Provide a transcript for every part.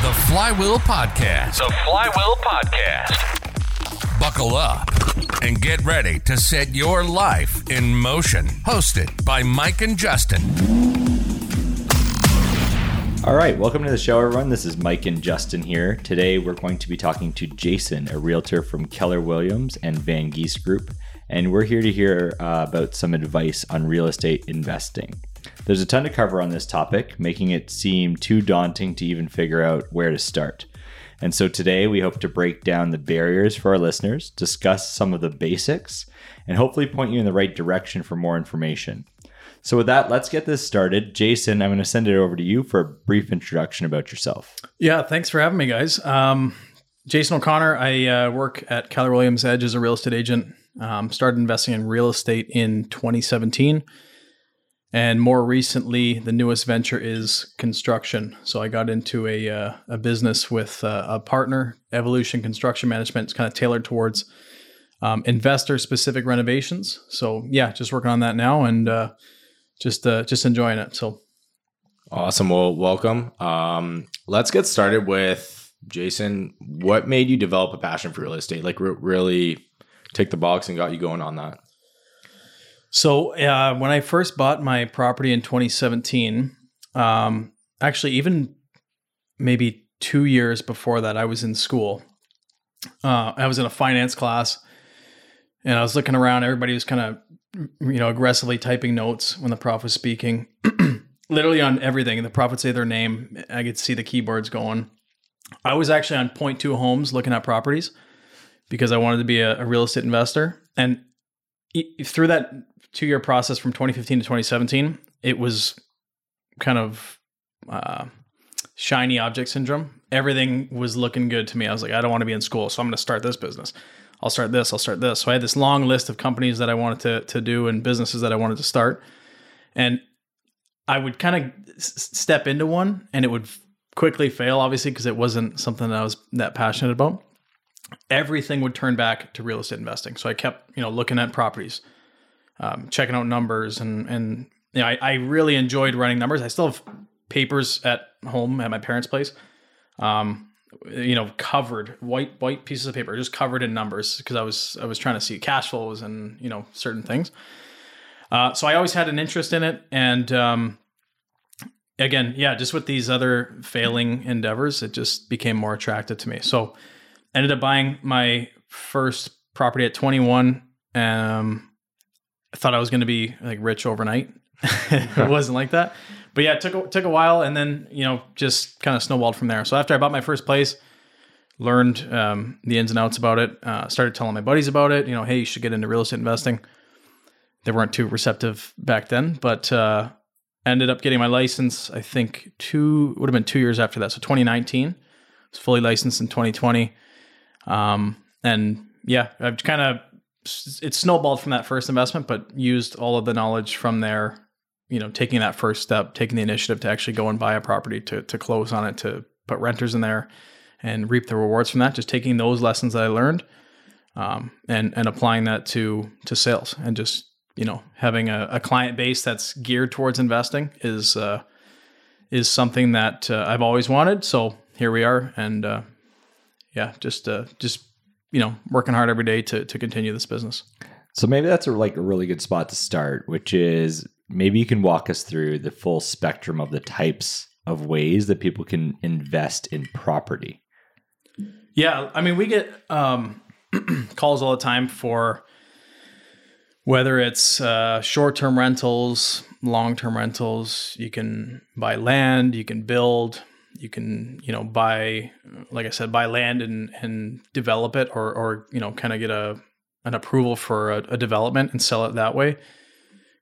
The Flywheel Podcast. The Flywheel Podcast. Buckle up and get ready to set your life in motion. Hosted by Mike and Justin. All right, welcome to the show, everyone. This is Mike and Justin here. Today, we're going to be talking to Jason, a realtor from Keller Williams and Van Geest Group, and we're here to hear uh, about some advice on real estate investing. There's a ton to cover on this topic, making it seem too daunting to even figure out where to start. And so today, we hope to break down the barriers for our listeners, discuss some of the basics, and hopefully point you in the right direction for more information. So, with that, let's get this started. Jason, I'm going to send it over to you for a brief introduction about yourself. Yeah, thanks for having me, guys. Um, Jason O'Connor. I uh, work at Keller Williams Edge as a real estate agent. Um, started investing in real estate in 2017. And more recently, the newest venture is construction. So I got into a, uh, a business with uh, a partner, Evolution Construction Management. It's kind of tailored towards um, investor specific renovations. So yeah, just working on that now and uh, just uh, just enjoying it. So Awesome. Well, welcome. Um, let's get started with Jason. What made you develop a passion for real estate? Like, re- really take the box and got you going on that? So uh, when I first bought my property in 2017, um, actually even maybe two years before that, I was in school. Uh, I was in a finance class, and I was looking around. Everybody was kind of, you know, aggressively typing notes when the prof was speaking. Literally on everything. The prof would say their name. I could see the keyboards going. I was actually on Point2 Homes looking at properties because I wanted to be a, a real estate investor. And through that two year process from 2015 to 2017, it was kind of uh, shiny object syndrome. Everything was looking good to me. I was like, I don't want to be in school, so I'm going to start this business. I'll start this. I'll start this. So I had this long list of companies that I wanted to to do and businesses that I wanted to start, and I would kind of s- step into one, and it would quickly fail, obviously, because it wasn't something that I was that passionate about. Everything would turn back to real estate investing. So I kept, you know, looking at properties, um, checking out numbers, and and you know, I, I really enjoyed running numbers. I still have papers at home at my parents' place, um, you know, covered white white pieces of paper, just covered in numbers because I was I was trying to see cash flows and you know certain things. Uh, so I always had an interest in it, and um, again, yeah, just with these other failing endeavors, it just became more attractive to me. So ended up buying my first property at 21. Um, I thought I was going to be like rich overnight. it wasn't like that, but yeah, it took a, took a while, and then you know just kind of snowballed from there. So after I bought my first place, learned um, the ins and outs about it. Uh, started telling my buddies about it. You know, hey, you should get into real estate investing. They weren't too receptive back then, but uh, ended up getting my license. I think two would have been two years after that. So 2019, I was fully licensed in 2020. Um, and yeah, I've kind of it snowballed from that first investment, but used all of the knowledge from there. You know, taking that first step, taking the initiative to actually go and buy a property, to to close on it, to put renters in there, and reap the rewards from that. Just taking those lessons that I learned, um, and and applying that to to sales, and just you know having a, a client base that's geared towards investing is uh, is something that uh, I've always wanted. So here we are, and uh, yeah, just uh, just you know working hard every day to to continue this business. So maybe that's a, like a really good spot to start, which is maybe you can walk us through the full spectrum of the types of ways that people can invest in property. Yeah, I mean, we get um, calls all the time for whether it's uh, short-term rentals, long-term rentals. You can buy land, you can build, you can you know buy, like I said, buy land and and develop it, or or you know kind of get a an approval for a, a development and sell it that way.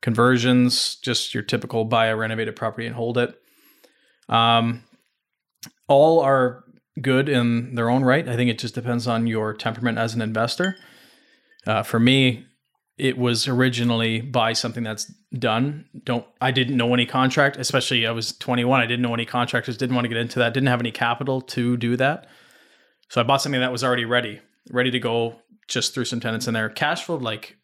Conversions, just your typical buy a renovated property and hold it. Um, all are good in their own right. I think it just depends on your temperament as an investor. Uh, for me, it was originally buy something that's done. Don't I didn't know any contract, especially I was 21. I didn't know any contractors. Didn't want to get into that. Didn't have any capital to do that. So I bought something that was already ready, ready to go. Just threw some tenants in there. Cash flowed like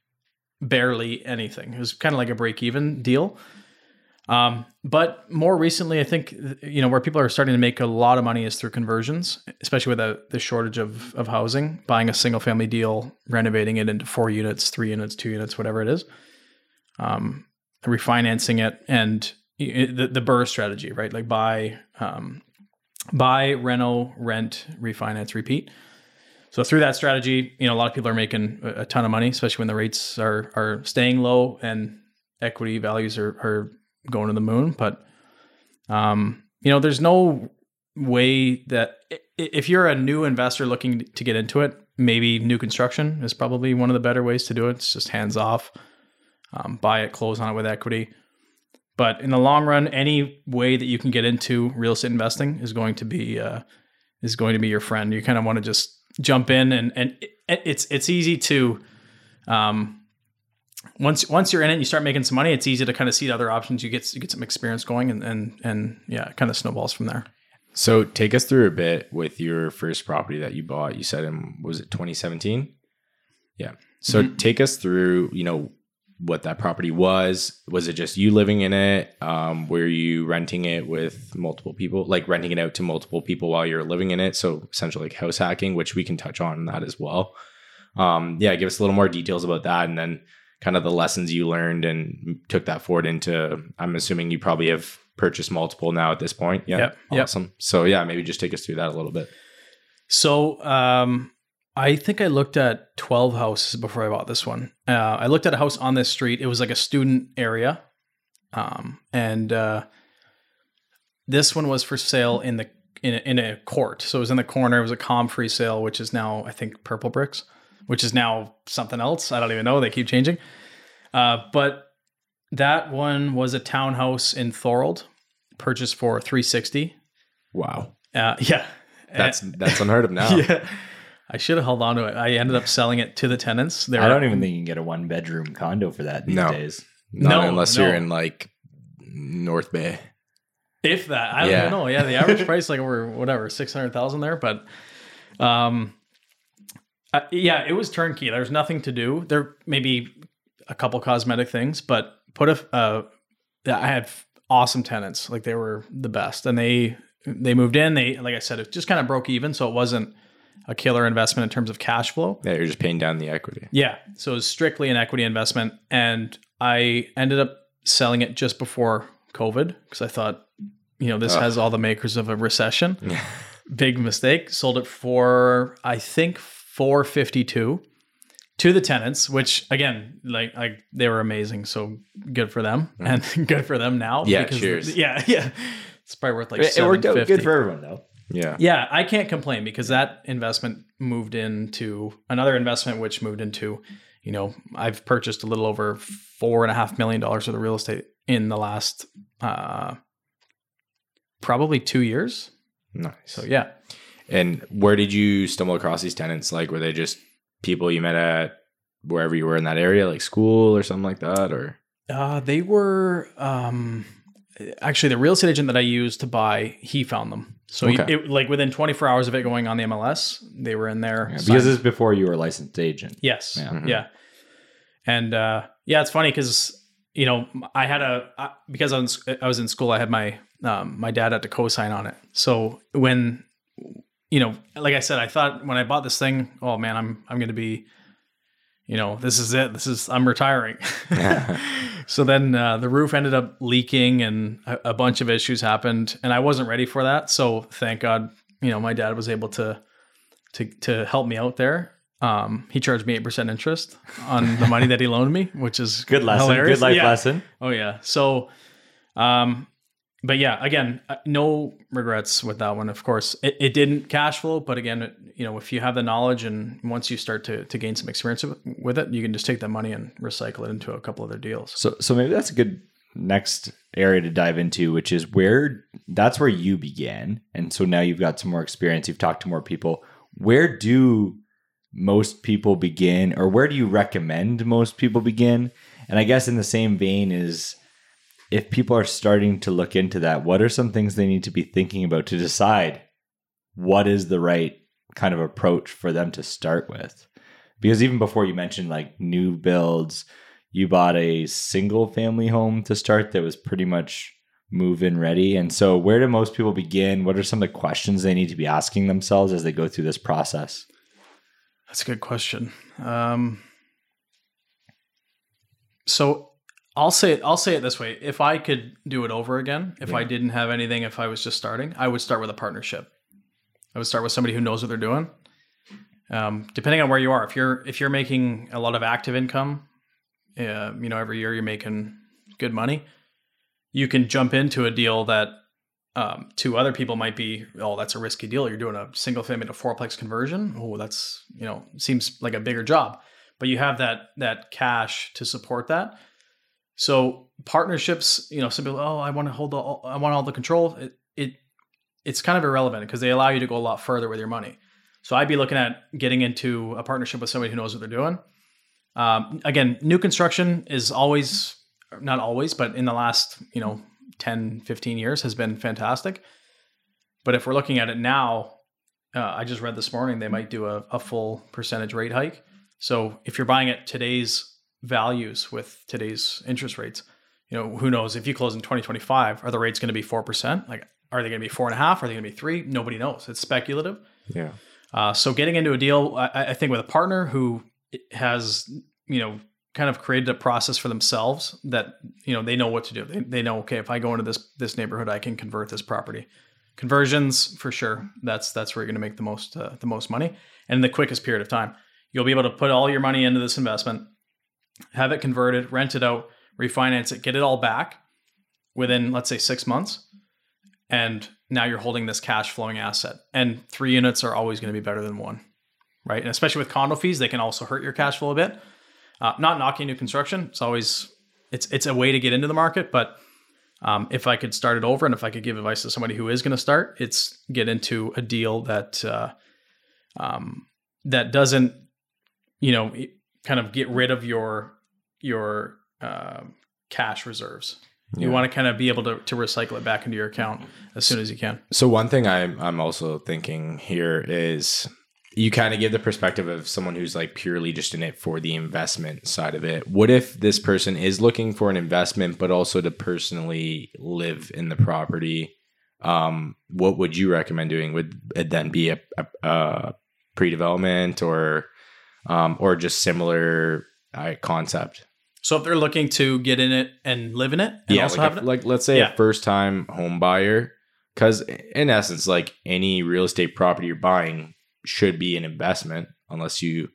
barely anything. It was kind of like a break even deal. Um, but more recently, I think you know where people are starting to make a lot of money is through conversions, especially with the, the shortage of of housing. Buying a single family deal, renovating it into four units, three units, two units, whatever it is, um, refinancing it, and the the BRRRR strategy, right? Like buy, um, buy, reno, rent, refinance, repeat. So through that strategy, you know, a lot of people are making a ton of money, especially when the rates are are staying low and equity values are are going to the moon. But um, you know, there's no way that if you're a new investor looking to get into it, maybe new construction is probably one of the better ways to do it. It's just hands off, um, buy it, close on it with equity. But in the long run, any way that you can get into real estate investing is going to be uh, is going to be your friend. You kind of want to just jump in and and it, it's it's easy to um once once you're in it you start making some money it's easy to kind of see other options you get you get some experience going and and and yeah it kind of snowballs from there so take us through a bit with your first property that you bought you said in was it 2017 yeah so mm-hmm. take us through you know what that property was. Was it just you living in it? Um, were you renting it with multiple people, like renting it out to multiple people while you're living in it? So essentially, like house hacking, which we can touch on that as well. Um, yeah, give us a little more details about that, and then kind of the lessons you learned and took that forward into. I'm assuming you probably have purchased multiple now at this point. Yeah, yep. awesome. Yep. So yeah, maybe just take us through that a little bit. So um, I think I looked at 12 houses before I bought this one. Uh, I looked at a house on this street. It was like a student area. Um, and uh, this one was for sale in the in a, in a court. So it was in the corner. It was a calm ComFree sale, which is now I think Purplebricks, which is now something else. I don't even know. They keep changing. Uh, but that one was a townhouse in Thorold, purchased for 360. Wow. Uh, yeah. That's that's unheard of now. yeah. I should have held on to it. I ended up selling it to the tenants. They I don't even think you can get a one bedroom condo for that these no. days. Not no, unless no. you're in like North Bay. If that, I don't yeah. know. Yeah, the average price like over whatever six hundred thousand there, but um, uh, yeah, it was turnkey. There's nothing to do. There maybe a couple cosmetic things, but put a. Uh, I had awesome tenants. Like they were the best, and they they moved in. They like I said, it just kind of broke even, so it wasn't a killer investment in terms of cash flow. Yeah, you're just paying down the equity. Yeah. So it was strictly an equity investment. And I ended up selling it just before COVID because I thought, you know, this Ugh. has all the makers of a recession. Big mistake. Sold it for, I think, 452 to the tenants, which again, like like they were amazing. So good for them mm. and good for them now. Yeah, cheers. Yeah, yeah. It's probably worth like it, it worked out good for everyone though. Yeah. Yeah, I can't complain because that investment moved into another investment, which moved into, you know, I've purchased a little over four and a half million dollars worth of real estate in the last uh probably two years. Nice. So yeah. And where did you stumble across these tenants? Like were they just people you met at wherever you were in that area, like school or something like that? Or uh they were um actually the real estate agent that I used to buy, he found them. So okay. he, it, like within 24 hours of it going on the MLS, they were in there. Yeah, because this is before you were a licensed agent. Yes. Yeah. Mm-hmm. yeah. And uh, yeah, it's funny because you know I had a I, because I was, I was in school, I had my um, my dad had to co-sign on it. So when you know, like I said, I thought when I bought this thing, oh man, I'm I'm going to be you know, this is it. This is I'm retiring. so then uh, the roof ended up leaking, and a, a, bunch of issues happened, and I wasn't ready for that. So thank God, you know, my dad was able to to to help me out there. Um, he charged me eight percent interest on the money that he loaned me, which is good lesson, hilarious. good life yeah. lesson. Oh yeah. So, um, but yeah, again, uh, no regrets with that one. Of course, it, it didn't cash flow, but again, it, you know, if you have the knowledge and once you start to to gain some experience with it, you can just take that money and recycle it into a couple other deals. So, so maybe that's a good next area to dive into, which is where that's where you began, and so now you've got some more experience. You've talked to more people. Where do most people begin, or where do you recommend most people begin? And I guess in the same vein is if people are starting to look into that, what are some things they need to be thinking about to decide what is the right kind of approach for them to start with? Because even before you mentioned like new builds, you bought a single family home to start that was pretty much move in ready. And so, where do most people begin? What are some of the questions they need to be asking themselves as they go through this process? That's a good question. Um, so I'll say it. I'll say it this way: If I could do it over again, if I didn't have anything, if I was just starting, I would start with a partnership. I would start with somebody who knows what they're doing. Um, depending on where you are, if you're if you're making a lot of active income, uh, you know every year you're making good money, you can jump into a deal that um, two other people might be. Oh, that's a risky deal. You're doing a single family to fourplex conversion. Oh, that's you know seems like a bigger job, but you have that that cash to support that. So partnerships, you know, some people, oh, I want to hold the, I want all the control. It, it it's kind of irrelevant because they allow you to go a lot further with your money. So I'd be looking at getting into a partnership with somebody who knows what they're doing. Um, again, new construction is always, not always, but in the last, you know, 10, 15 years has been fantastic. But if we're looking at it now, uh, I just read this morning they might do a, a full percentage rate hike. So if you're buying at today's values with today's interest rates, you know, who knows if you close in 2025, are the rates going to be 4%? Like, are they going to be four and a half? Are they going to be three? Nobody knows. It's speculative. Yeah. Uh, so getting into a deal, I, I think with a partner who has, you know, kind of created a process for themselves that, you know, they know what to do. They, they know, okay, if I go into this, this neighborhood, I can convert this property. Conversions for sure. That's, that's where you're going to make the most, uh, the most money and in the quickest period of time. You'll be able to put all your money into this investment, have it converted, rent it out, refinance it, get it all back within, let's say, six months. And now you're holding this cash flowing asset. And three units are always going to be better than one, right? And especially with condo fees, they can also hurt your cash flow a bit. Uh, not knocking new construction. It's always it's it's a way to get into the market, but um, if I could start it over, and if I could give advice to somebody who is going to start, it's get into a deal that uh, um, that doesn't, you know, kind of get rid of your your um cash reserves. You Yeah. want to kind of be able to, to recycle it back into your account as soon as you can. So one thing I'm I'm also thinking here is you kind of give the perspective of someone who's like purely just in it for the investment side of it. What if this person is looking for an investment but also to personally live in the property? Um, what would you recommend doing? Would it then be a, a, a pre-development or um, or just similar uh, concept? So if they're looking to get in it and live in it, and also like, have a- it, like let's say Yeah. a first time home buyer, because in essence, like any real estate property you're buying should be an investment, unless you,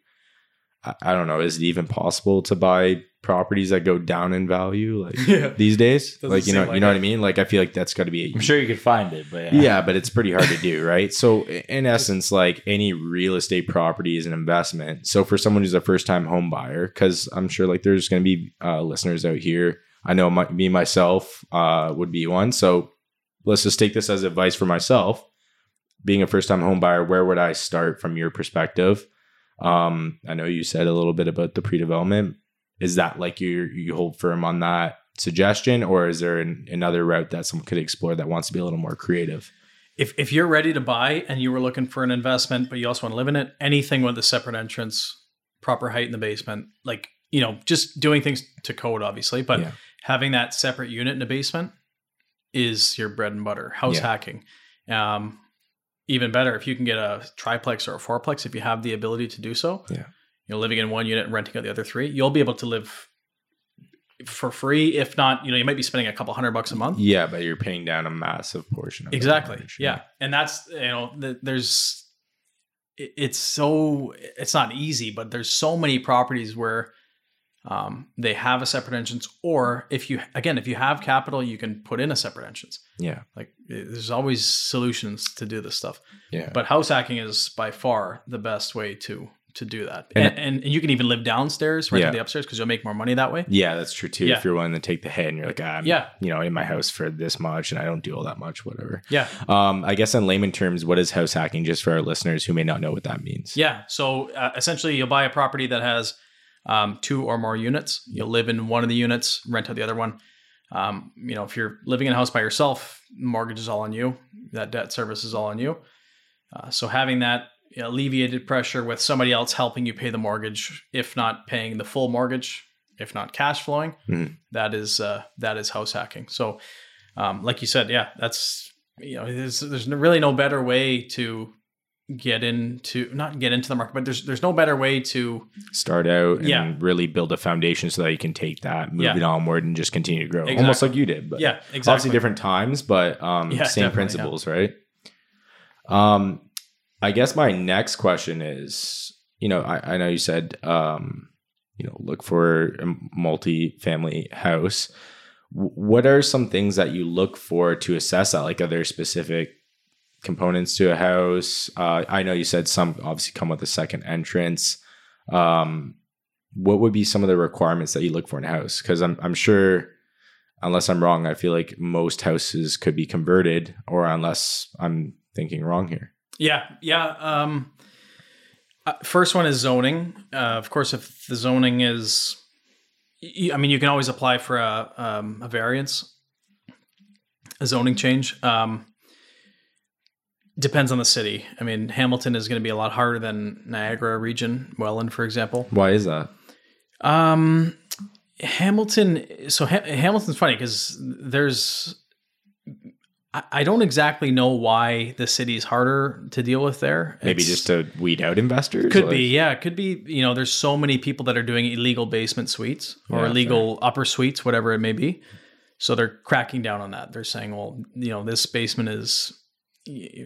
I, I don't know, is it even possible to buy properties that go down in value like Yeah. these days? Doesn't like you know, like you know it. what I mean? Like I feel like that's got to be. I'm sure you could find it, but Yeah, but it's pretty hard to do, right? So, in essence, like any real estate property is an investment. So, for someone who's a first time home buyer, because I'm sure like there's going to be uh, listeners out here. I know my, me myself uh, would be one. So, let's just take this as advice for myself. Being a first time home buyer, where would I start from your perspective? Um, I know you said a little bit about the pre development. Is that like you you hold firm on that suggestion, or is there an, another route that someone could explore that wants to be a little more creative? if if you're ready to buy and you were looking for an investment, but you also want to live in it, anything with a separate entrance, proper height in the basement, like you know, just doing things to code, obviously, but Yeah. having that separate unit in the basement is your bread and butter. House Yeah. hacking. Um, even better if you can get a triplex or a fourplex if you have the ability to do so. Yeah. You know, living in one unit and renting out the other three, you'll be able to live for free. If not, you know, you might be spending a couple hundred bucks a month. Yeah, but you're paying down a massive portion Exactly. mortgage. Yeah. And that's, you know, the, there's, it's so, it's not easy, but there's so many properties where um, they have a separate entrance. Or if you, again, if you have capital, you can put in a separate entrance. Yeah. Like it- there's always solutions to do this stuff. Yeah. But house hacking is by far the best way to to do that. And- And, and, and you can even live downstairs, rent Yeah. the upstairs because you'll make more money that way. Yeah, that's true too. Yeah. If you're willing to take the hit and you're like, I'm, Yeah. you know, in my house for this much and I don't do all that much, whatever. Yeah. Um, I guess in layman terms, what is house hacking just for our listeners who may not know what that means? Yeah. So uh, essentially, you'll buy a property that has um, two or more units. You'll live in one of the units, rent out the other one. Um, you know, if you're living in a house by yourself, mortgage is all on you. That debt service is all on you. Uh, so having that alleviated pressure with somebody else helping you pay the mortgage, if not paying the full mortgage, if not cash flowing, Mhm. that is uh, that is house hacking. So, um, like you said, yeah, that's you know, there's there's really no better way to get into not get into the market, but there's there's no better way to Start out and Yeah. really build a foundation so that you can take that, move Yeah. it onward, and just continue to grow, Exactly. almost like you did. But yeah exactly obviously different times, but um, Yeah, same principles, right? Um, I guess my next question is, you know, I, I know you said, um, you know, look for a multi-family house. W- What are some things that you look for to assess that? Like, are there specific components to a house? Uh, I know you said some obviously come with a second entrance. Um, what would be some of the requirements that you look for in a house? Because I'm I'm sure unless I'm wrong, I feel like most houses could be converted, or unless I'm thinking wrong here. Yeah, yeah. Um, uh, first one is zoning. Uh, of course, if the zoning is, I mean, you can always apply for a, um, a variance, a zoning change. Um, depends on the city. I mean, Hamilton is going to be a lot harder than Niagara region, Welland, for example. Why is that? Um, Hamilton. So ha- Hamilton's funny because there's. I, I don't exactly know why the city's harder to deal with there. Maybe It's- just to weed out investors. could Like- be, yeah. It could be, you know, there's so many people that are doing illegal basement suites or Yeah, illegal upper suites, whatever it may be. So they're cracking down on that. They're saying, well, you know, this basement is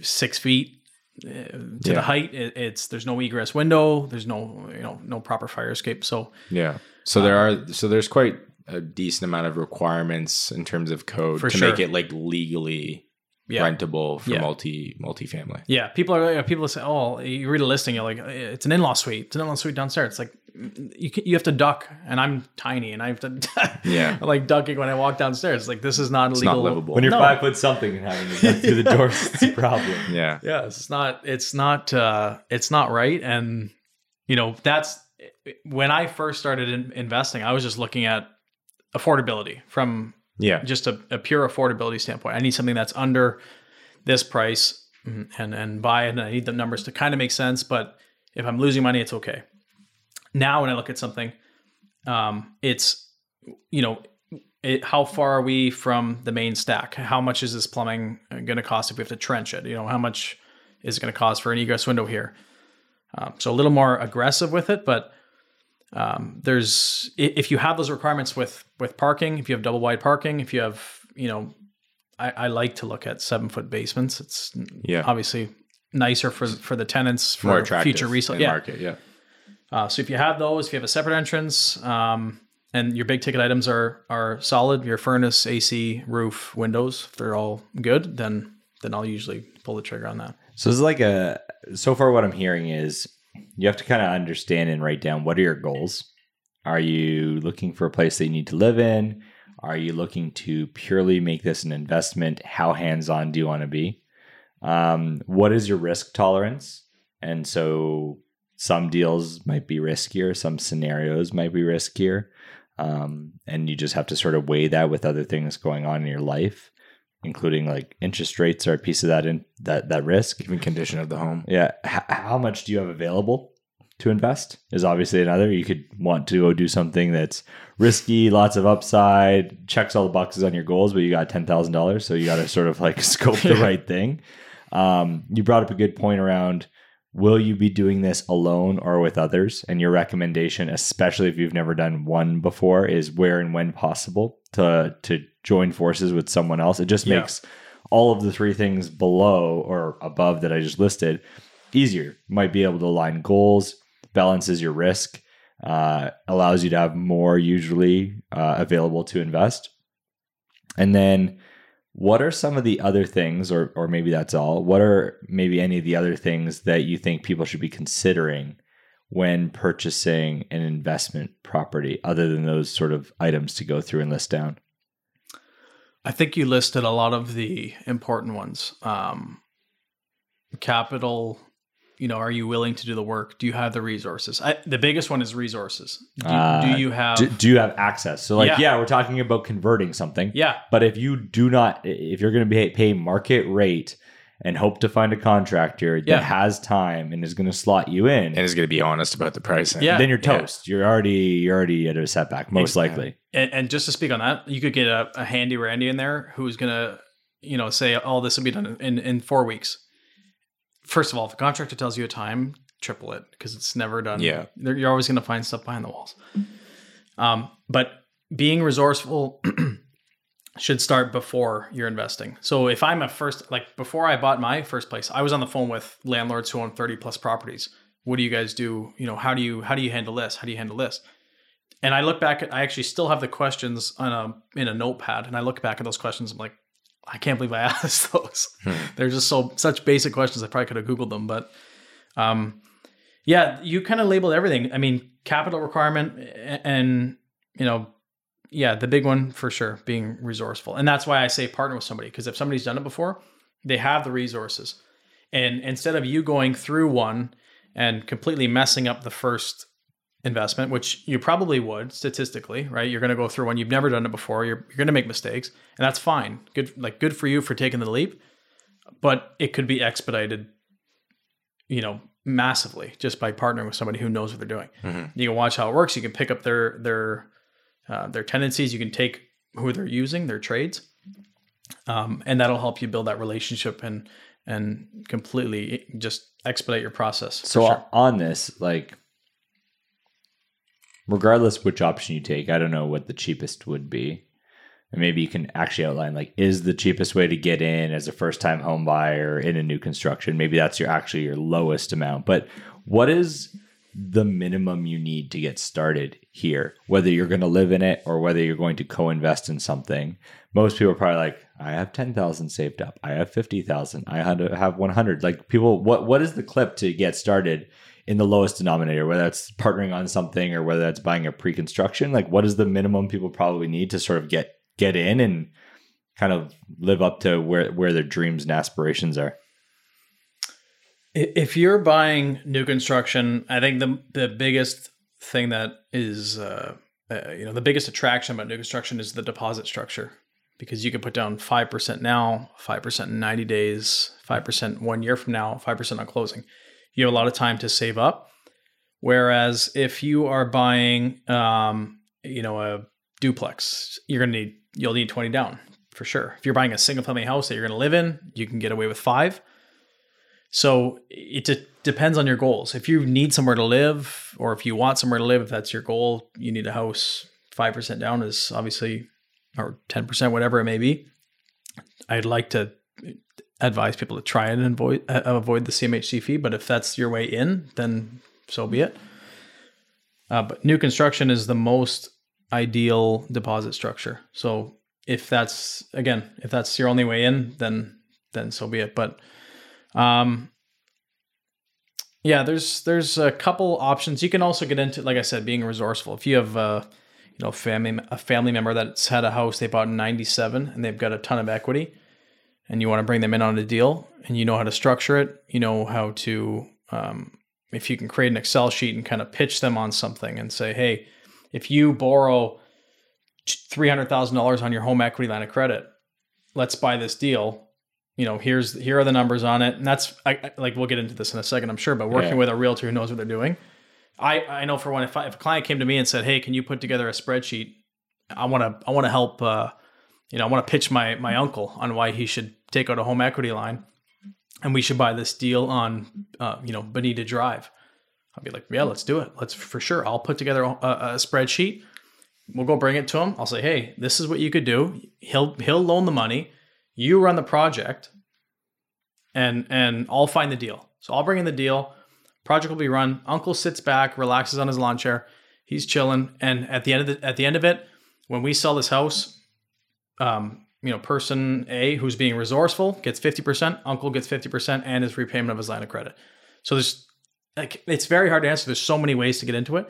six feet uh, to Yeah. the height. It, it's there's no egress window. There's no, you know, no proper fire escape. So Yeah. So there are so there's quite a decent amount of requirements in terms of code to sure. make it like legally yeah, rentable for Yeah. multi multi-family. yeah. People are people say, oh, you read a listing, you're like, it's an in-law suite. It's an in-law suite downstairs. It's like you you have to duck, and I'm tiny, and I have to Yeah. Like ducking when I walk downstairs. Like this is not It's legal. not livable. When you're No. five foot something and having to get through the doors, it's a problem. yeah. Yeah, it's not. It's not. uh It's not right. And you know, that's when I first started in, investing. I was just looking at affordability from Yeah. just a, a pure affordability standpoint. I need something that's under this price, mm, and and buy it. And I need the numbers to kind of make sense. But if I'm losing money, it's okay. Now, when I look at something, um, it's you know, it, how far are we from the main stack? How much is this plumbing going to cost if we have to trench it? You know, how much is it going to cost for an egress window here? Um, so a little more aggressive with it, but um, there's if you have those requirements with with parking, if you have double wide parking, if you have you know, I, I like to look at seven foot basements. It's Yeah. obviously nicer for for the tenants for More attractive future resale. Yeah, market. Yeah. uh, so if you have those, if you have a separate entrance, um, and your big ticket items are are solid, your furnace, AC, roof, windows, if they're all good, then then I'll usually pull the trigger on that. So it's like a. So far, what I'm hearing is you have to kind of understand and write down what are your goals. Are you looking for a place that you need to live in? Are you looking to purely make this an investment? How hands on do you want to be? Um, what is your risk tolerance? And so some deals might be riskier, some scenarios might be riskier. Um, and you just have to sort of weigh that with other things going on in your life, including like interest rates are a piece of that in that that risk. Even condition of the home. Yeah. H- how much do you have available to invest is obviously another. You could want to go do something that's risky, lots of upside, checks all the boxes on your goals, but you got $10,000. So you got to sort of like scope the right thing. Um, you brought up a good point around will you be doing this alone or with others? And your recommendation, especially if you've never done one before, is where and when possible to, to join forces with someone else. It just Yeah. makes all of the three things below or above that I just listed easier. You might be able to align goals, balances your risk, uh, allows you to have more usually uh, available to invest. And then, what are some of the other things, or or maybe that's all? What are maybe any of the other things that you think people should be considering when purchasing an investment property, other than those sort of items to go through and list down? I think you listed a lot of the important ones. Um, capital, you know, are you willing to do the work? Do you have the resources? I, the biggest one is resources. Do, Uh, do you have? Do, do you have access? So, like, Yeah. yeah, we're talking about converting something. yeah, But if you do not, if you're going to pay, pay market rate and hope to find a contractor that Yeah. has time and is going to slot you in, and is going to be honest about the pricing. Yeah. then you're Yeah. toast. You're already you're already at a setback, most Exactly. likely. And, and just to speak on that, you could get a, a handy Randy in there who's gonna, you know, say, "Oh, this will be done in in four weeks." First of all, if a contractor tells you a time, triple it because it's never done. Yeah. You're always gonna find stuff behind the walls. Um, but being resourceful should start before you're investing. So if I'm a first, like before I bought my first place, I was on the phone with landlords who own 30 plus properties. What do you guys do? You know, how do you how do you handle this? How do you handle this? And I look back at I actually still have the questions on a in a notepad, and I look back at those questions. I'm like, I can't believe I asked those. They're just so such basic questions. I probably could have googled them, but um, yeah, you kind of labeled everything. I mean, capital requirement and you know, yeah, the big one for sure being resourceful, and that's why I say partner with somebody because if somebody's done it before, they have the resources, and instead of you going through one and completely messing up the first investment, which you probably would statistically, right? You're going to go through one you've never done it before. You're you're going to make mistakes, and that's fine. Good, like good for you for taking the leap, but it could be expedited, you know, massively just by partnering with somebody who knows what they're doing. Mm-hmm. You can watch how it works. You can pick up their their uh, their tendencies. You can take who they're using, their trades, um, and that'll help you build that relationship and and completely just expedite your process. So sure. on this, like, regardless which option you take, I don't know what the cheapest would be. And maybe you can actually outline like, is the cheapest way to get in as a first time home buyer in a new construction? Maybe that's your actually your lowest amount. But what is the minimum you need to get started here? Whether you're going to live in it or whether you're going to co-invest in something. Most people are probably like, I have ten thousand saved up. I have fifty thousand. I had to have one hundred. Like people, what what is the clip to get started in the lowest denominator? Whether it's partnering on something or whether that's buying a pre-construction. Like what is the minimum people probably need to sort of get get in and kind of live up to where where their dreams and aspirations are? If you're buying new construction, I think the the biggest thing that is uh, uh, you know the biggest attraction about new construction is the deposit structure because you can put down five percent now, five percent in ninety days, five percent one year from now, five percent on closing. You have a lot of time to save up. Whereas if you are buying, um, you know, a duplex, you're gonna need you'll need twenty down for sure. If you're buying a single family house that you're gonna live in, you can get away with five. So it de- depends on your goals. If you need somewhere to live, or if you want somewhere to live, if that's your goal, you need a house. Five percent down is obviously, or ten percent, whatever it may be. I'd like to advise people to try and avoid avoid the CMHC fee, but if that's your way in, then so be it. Uh, but new construction is the most ideal deposit structure. So if that's again, if that's your only way in, then then so be it. But um, yeah, there's there's a couple options. You can also get into, like I said, being resourceful. If you have uh, you know family a family member that's had a house they bought in '97 and they've got a ton of equity, and you want to bring them in on a deal, and you know how to structure it, you know how to um, if you can create an Excel sheet and kind of pitch them on something and say, hey, if you borrow three hundred thousand dollars on your home equity line of credit, let's buy this deal you know here's here are the numbers on it. And that's I, I- like we'll get into this in a second i'm sure but working Yeah. with a realtor who knows what they're doing. I i know for one if, I, if a client came to me and said hey can you put together a spreadsheet? I want to i want to help uh you know i want to pitch my my uncle on why he should take out a home equity line and we should buy this deal on uh you know bonita drive. I'll be like yeah let's do it. Let's for sure. I'll put together a, a spreadsheet. We'll go bring it to him. I'll say hey this is what you could do. He'll he'll loan the money you run the project and and I'll find the deal. So I'll bring in the deal. Project will be run. Uncle sits back, relaxes on his lawn chair. He's chilling. And at the end of the at the end of it, when we sell this house, um, you know, person A who's being resourceful gets 50%, uncle gets 50% and his repayment of his line of credit. So there's like it's very hard to answer. There's so many ways to get into it.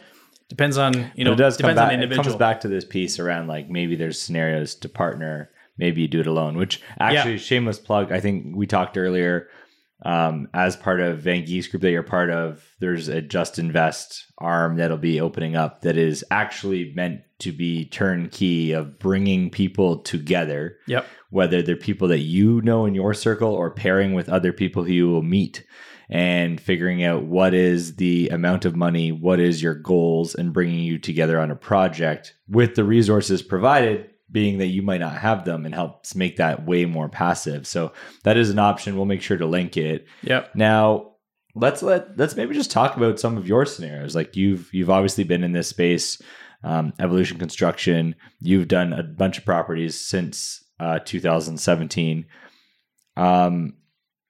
Depends on, you know, But it does come depends back. on the It individual. comes back to this piece around like maybe there's scenarios to partner. Maybe you do it alone. Which actually, Yeah. shameless plug. I think we talked earlier um, as part of Van Geest Group that you're part of, there's a Just Invest arm that'll be opening up that is actually meant to be turnkey of bringing people together, Yep. whether they're people that you know in your circle or pairing with other people who you will meet and figuring out what is the amount of money, what is your goals, and bringing you together on a project with the resources provided being that you might not have them and helps make that way more passive. So that is an option. We'll make sure to link it. Yep. Now, let's let let's maybe just talk about some of your scenarios. Like you've you've obviously been in this space, um, evolution construction. You've done a bunch of properties since uh, 2017. Um,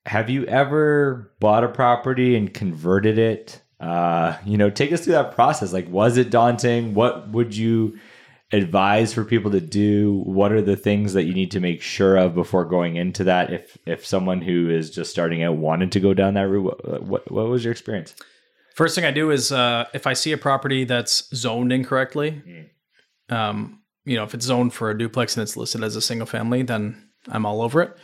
have you ever bought a property and converted it? Uh, you know, take us through that process. Like, was it daunting? What would you advise for people to do? What are the things that you need to make sure of before going into that? If if someone who is just starting out wanted to go down that route, what what, what was your experience? First thing I do is uh, if I see a property that's zoned incorrectly, um, you know, if it's zoned for a duplex and it's listed as a single family, then I'm all over it.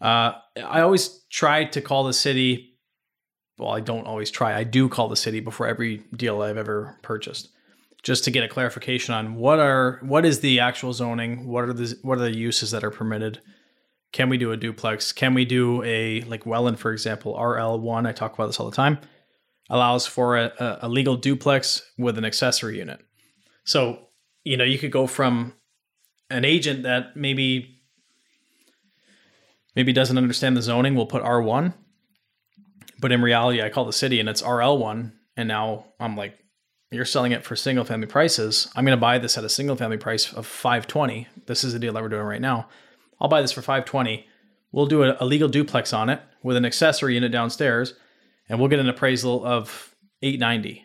Uh, I always try to call the city. Well, I don't always try. I do call the city before every deal I've ever purchased, just to get a clarification on what are what is the actual zoning, what are the what are the uses that are permitted. Can we do a duplex? Can we do a like Welland, for example, RL one? I talk about this all the time allows for a, a, legal duplex with an accessory unit. So, you know, you could go from an agent that maybe maybe doesn't understand the zoning, will put R1, but in reality I call the city and it's RL1 and now I'm like you're selling it for single family prices. I'm going to buy this at a single family price of 520. This is the deal that we're doing right now. I'll buy this for 520. We'll do a, a legal duplex on it with an accessory unit downstairs and we'll get an appraisal of 890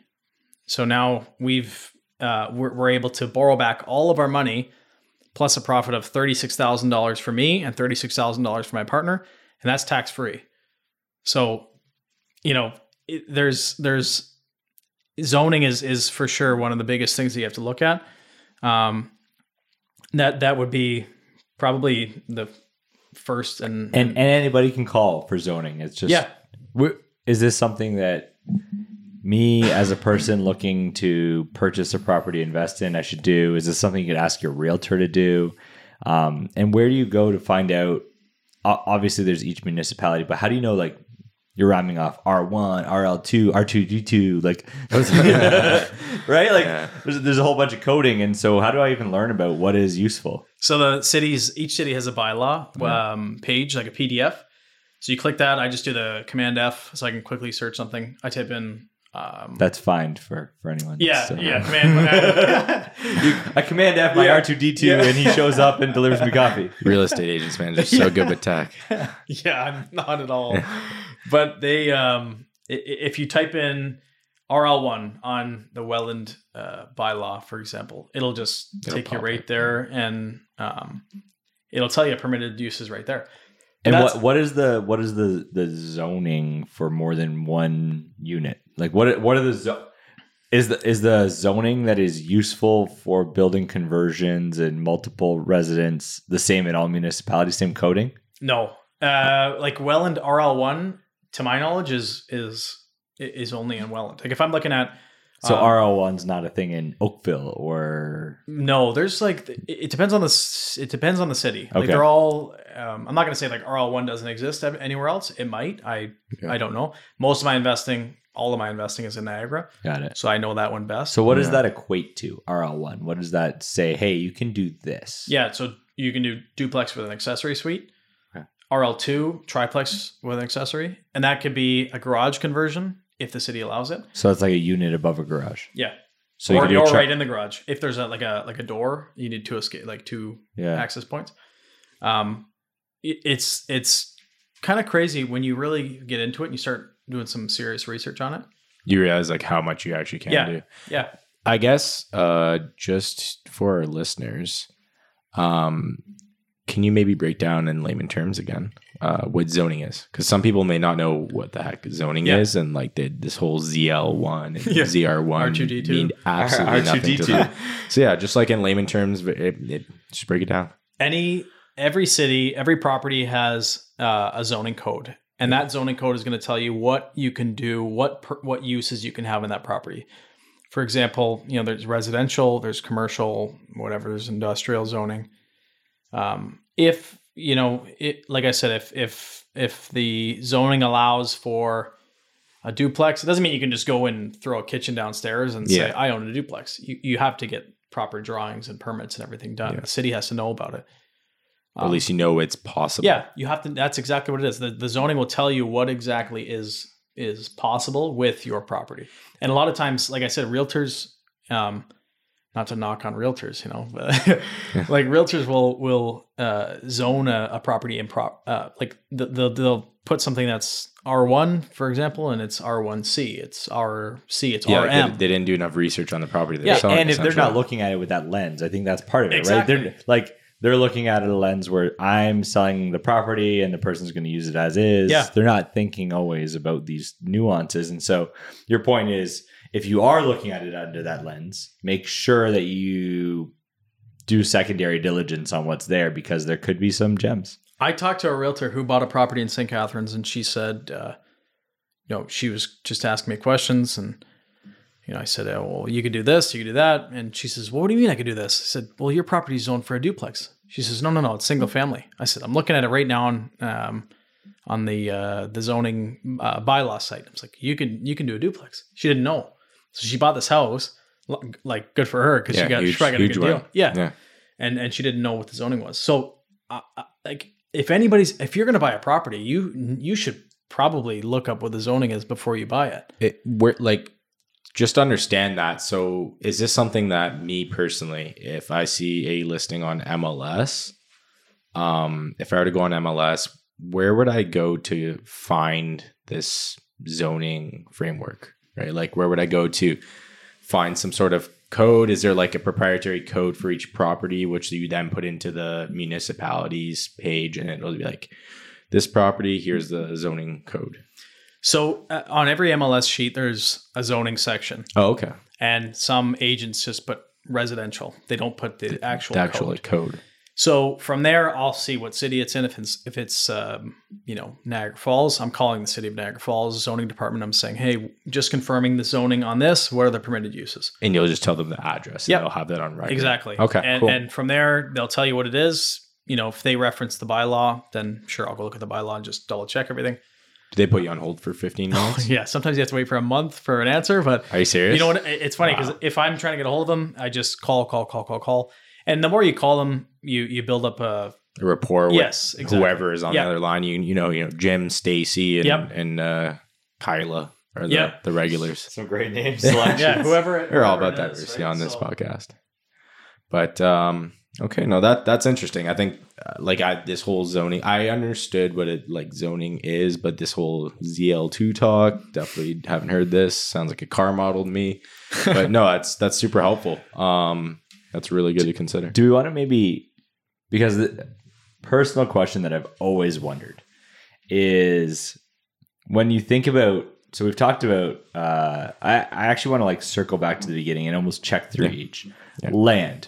so now we've uh, we're, we're able to borrow back all of our money plus a profit of $36000 for me and $36000 for my partner and that's tax free so you know it, there's there's zoning is is for sure one of the biggest things that you have to look at um, that that would be probably the first and And and anybody can call for zoning. It's just yeah Is this something that me as a person looking to purchase a property, invest in, I should do? Is this something you could ask your realtor to do? Um, and where do you go to find out? Obviously, there's each municipality, but how do you know like you're rhyming off R1, RL2, R2D2, like right? Like there's, there's a whole bunch of coding, and so how do I even learn about what is useful? So the cities, each city has a bylaw um, page, like a PDF. So you click that. I just do the Command F, so I can quickly search something. I type in. Um, That's fine for for anyone. yeah, So- yeah, Command. You- I command F my Yeah. R2D2 and he shows up and delivers me coffee. Real estate agents, man, just so good with tech. yeah, I'm not at all. But they, um, if you type in RL1 on the Welland uh, bylaw, for example, it'll just It'll take you right up, there, and um, it'll tell you permitted uses right there. And That's- what what is the what is the the zoning for more than one unit? Like what what are the zo- is the is the zoning that is useful for building conversions and multiple residents the same in all municipalities, same coding? No, uh, like Welland RL1, to my knowledge, is is is only in Welland. Like if I'm looking at So Um, RL one's not a thing in Oakville or No, there's like it depends on the it depends on the city. Like Okay. they're all. Um, I'm not going to say like RL one doesn't exist anywhere else. It might. I Yeah. I don't know. Most of my investing, all of my investing is in Niagara, got it. so I know that one best. So what does that equate to? RL one. What does that say? Hey, you can do this. yeah, so you can do duplex with an accessory suite. Okay. RL two triplex with an accessory, and that could be a garage conversion if the city allows it. So it's like a unit above a garage. Yeah, So or can do you're a tra- right in the garage. If there's a like a like a door, you need two escape like two Yeah. access points. Um, it, it's it's kind of crazy when you really get into it and you start doing some serious research on it. You realize like how much you actually can Yeah. do. Yeah, I guess uh, just for our listeners, um, can you maybe break down in layman terms again uh, what zoning is? Because some people may not know what the heck zoning Yeah. is, and like this whole ZL one and Yeah. ZR one R2D2. mean absolutely nothing to R2D2. them. So yeah, just like in layman terms, it, it, just break it down. any every city, every property has uh, a zoning code, and that zoning code is going to tell you what you can do, what per, what uses you can have in that property. For example, you know, there's residential, there's commercial, whatever, there's industrial zoning. Um, if you know, it, like I said, if if if the zoning allows for a duplex, it doesn't mean you can just go and throw a kitchen downstairs and say I own a duplex. You you have to get proper drawings and permits and everything done. Yeah. The city has to know about it. Or at least you know it's possible. Yeah, you have to. That's exactly what it is. The, the zoning will tell you what exactly is is possible with your property. And a lot of times, like I said, realtors, um, not to knock on realtors, you know, but like realtors will will uh, zone a, a property in prop uh, like the, the, they'll put something that's R one, for example, and it's R one C, it's R C, it's Yeah, R like M. they, they didn't do enough research on the property. They're Yeah, selling, and if they're not looking at it with that lens, I think that's part of it, Exactly. right? They're like they're looking at it a lens where I'm selling the property and the person's going to use it as is. Yeah. They're not thinking always about these nuances. And so your point is if you are looking at it under that lens, make sure that you do secondary diligence on what's there because there could be some gems. I talked to a realtor who bought a property in St. Catharines, and she said, uh, you know, she was just asking me questions, and you know, I said, oh, well, you could do this, you could do that, and she says, well, what do you mean I could do this? I said, well, your property's zoned for a duplex. She says, no, no, no, it's single family. I said, I'm looking at it right now on um, on the uh, the zoning uh, bylaw site. I was like, you can you can do a duplex. She didn't know, so she bought this house. Like, good for her because Yeah, she got huge- she probably got a good deal. Yeah, Yeah. and and she didn't know what the zoning was. So, uh, uh, like, if anybody's if you're going to buy a property, you you should probably look up what the zoning is before you buy it. it we're like just understand that so is this something that me personally if i see a listing on mls um if i were to go on mls where would i go to find this zoning framework right? Like where would i go to find some sort of code? Is there like a proprietary code for each property which you then put into the municipalities page and it'll be like this property here's the zoning code. So uh, on every MLS sheet, there's a zoning section, oh okay. And some agents just put residential. They don't put the actual the actual code. code So from there, I'll see what city it's in. If it's if it's um, you know Niagara Falls, I'm calling the city of Niagara Falls zoning department. I'm saying, hey, just confirming the zoning on this. What are the permitted uses? and you'll just tell them the address. Yeah, they'll have that on record. Exactly. Okay, And, cool. and from there, they'll tell you what it is. You know, if they reference the bylaw, then sure, I'll go look at the bylaw and just double check everything. Do they put you on hold for 15 minutes? Yeah, sometimes you have to wait for a month for an answer, but Are you serious? you know what? It's funny because Wow. if I'm trying to get a hold of them, I just call, call, call, call, call, and the more you call them, you you build up a A rapport with Yes, exactly. whoever is on Yeah. the other line. You you know you know Jim, Stacy, and Yep. and uh, Kyla are the, Yep. the regulars. Some great names. yeah, whoever. We're all about diversity right? on this So- podcast. But um, okay, no that that's interesting. I think uh, like I this whole zoning, I understood what it like zoning is, but this whole ZL2 talk definitely haven't heard this. Sounds like a car model to me. But no, that's that's super helpful. Um, that's really good to consider. Do we want to maybe because the personal question that I've always wondered is when you think about so we've talked about uh I, I actually want to like circle back to the beginning and almost check through Yeah. each Yeah. land.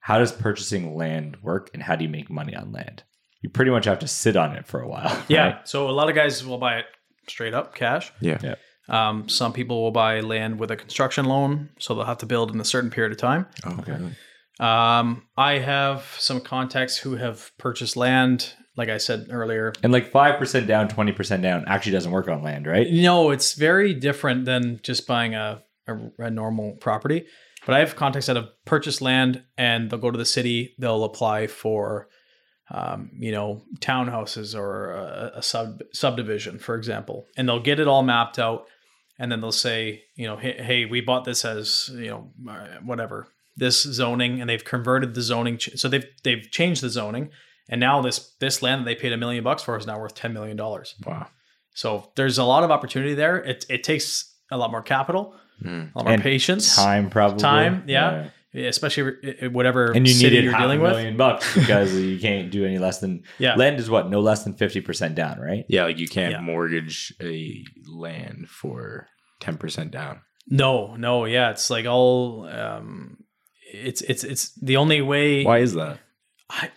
How does purchasing land work and how do you make money on land? You pretty much have to sit on it for a while. Yeah. right? So a lot of guys will buy it straight up cash. Yeah. Yeah. Um, some people will buy land with a construction loan, so they'll have to build in a certain period of time. Okay. Um, I have some contacts who have purchased land, like I said earlier. And like 5% down, 20% down actually doesn't work on land, right? No, it's very different than just buying a, a, a normal property. But I have contacts that have purchased land and they'll go to the city, they'll apply for, um, you know, townhouses or a, a sub subdivision, for example, and they'll get it all mapped out, and then they'll say, you know, hey, hey we bought this as, you know, uh, whatever this zoning, and they've converted the zoning, ch- so they've they've changed the zoning, and now this this land that they paid a million bucks for is now worth ten million dollars. Wow. So there's a lot of opportunity there. It it takes a lot more capital, Mm. a lot more And patience, Time probably. Time, yeah. Especially i- i- whatever And you city needed you're half dealing a with. million bucks because you can't do any less than Yeah. land is what no less than 50% down right Yeah, like you can't Yeah. mortgage a land for 10% down. No, no, yeah, it's like all. Um, it's it's it's the only way. Why is that? I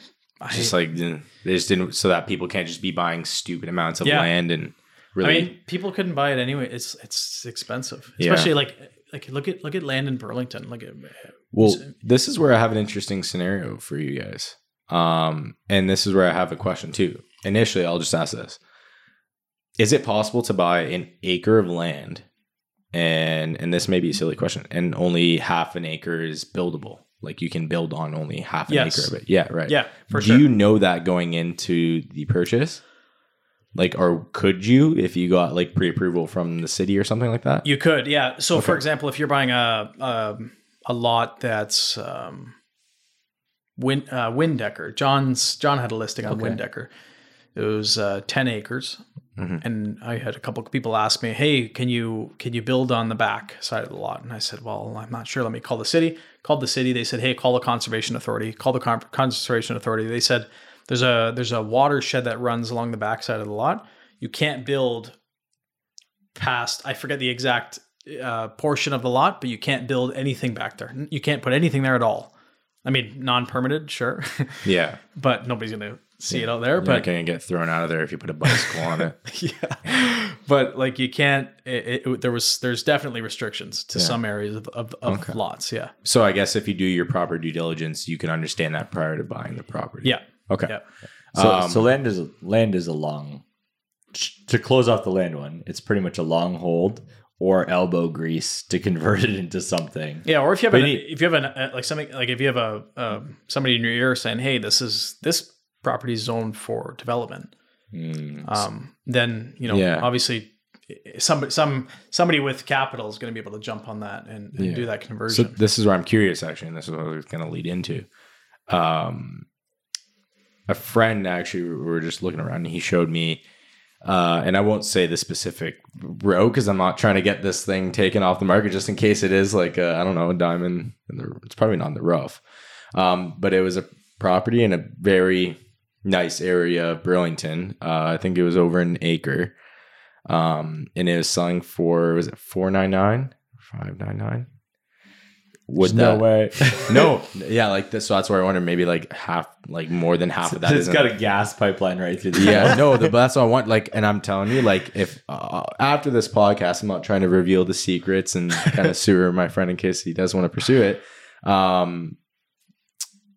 just like they just didn't so that people can't just be buying stupid amounts of Yeah. land and I really mean, people couldn't buy it anyway. It's it's expensive, Yeah. especially like like look at look at land in Burlington. Look at Well, this is where I have an interesting scenario for you guys. Um, and this is where I have a question too. Initially, I'll just ask this. Is it possible to buy an acre of land and and this may be a silly question, and only half an acre is buildable? Like you can build on only half an Yes. acre of it. Yeah, right. yeah for Do sure. you know that going into the purchase? Like, or could you if you got like pre-approval from the city or something like that? You could, yeah. So, for example, if you're buying a a, a lot that's um, Win uh, Windecker, John's John had a listing on Okay. Windecker. It was uh, ten acres, Mhm. and I had a couple of people ask me, "Hey, can you can you build on the back side of the lot?" And I said, "Well, I'm not sure. Let me call the city." Called the city. They said, "Hey, call the conservation authority." Call the con- conservation authority. They said, "There's a there's a watershed that runs along the back side of the lot. You can't build past I forget the exact uh, portion of the lot, but you can't build anything back there. You can't put anything there at all. I mean, non-permitted, sure, Yeah, but nobody's gonna see it out there. you're But gonna get thrown out of there if you put a bicycle on it. yeah, but like you can't. It, it, there was there's definitely restrictions to Yeah. some areas of, of, of Okay. lots. Yeah, So I guess if you do your proper due diligence, you can understand that prior to buying the property. yeah, Okay. yeah. So, Um, so land is land is a long. To close off the land one, it's pretty much a long hold or elbow grease to convert it into something. Yeah, or if you have an, if you have an uh, like something like if you have a um, somebody in your ear saying, "Hey, this is this property is zoned for development," Mm. um, then you know Yeah. obviously somebody some somebody with capital is going to be able to jump on that and, and Yeah. do that conversion. So this is where I'm curious, actually, and this is what I was going to lead into. Um, a friend actually, we were just looking around, and he showed me, uh, and I won't say the specific row because I'm not trying to get this thing taken off the market, just in case it is like I I don't know a diamond. It's probably not in the rough, um, but it was a property in a very nice area of Burlington. Uh, I think it was over an acre, um, and it was selling for was it four nine nine, five nine nine. Would There's no that- way. no, yeah, like this. So that's where I wonder maybe like half, like more than half of that. it's isn't- got a gas pipeline right through the yeah, no, the, but that's what I want. Like, and I'm telling you, like, if uh, after this podcast, I'm not trying to reveal the secrets and kind of sue my friend in case he does want to pursue it. Um,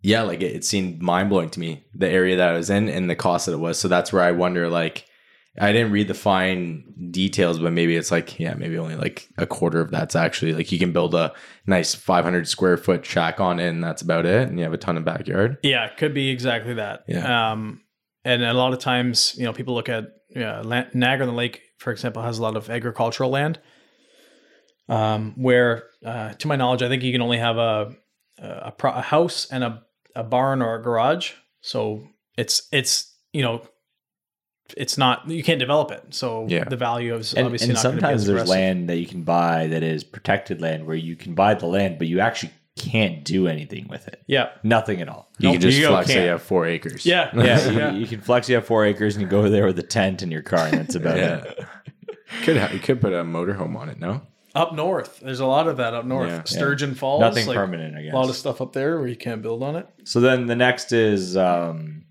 yeah, like it, it seemed mind blowing to me the area that I was in and the cost that it was. So that's where I wonder, like, I didn't read the fine details, but maybe it's like, yeah, maybe only like a quarter of that's actually like you can build a nice 500 square foot shack on it, and that's about it, and you have a ton of backyard. yeah, it could be exactly that. Yeah. Um, and a lot of times, you know, people look at yeah, land, Niagara on the Lake, for example, has a lot of agricultural land. Um, where, uh, to my knowledge, I think you can only have a a, pro- a house and a, a barn or a garage. So it's it's you know it's not you can't develop it. So Yeah. the value is And, obviously and not gonna be sometimes there's land that you can buy that is protected land where you can buy the land, but you actually can't do anything with it. Yeah, Nothing at all. You Nope, can just go, flex. Can't. you have four acres. yeah, Yeah, yeah. You, you can flex. You have four acres, and you go there with a tent and your car, and that's about Yeah. it. Could ha- you could put a motorhome on it? No. Up north, there's a lot of that up north. Yeah. Sturgeon Falls, Nothing like, permanent, I guess. A lot of stuff up there where you can't build on it. So then the next is um,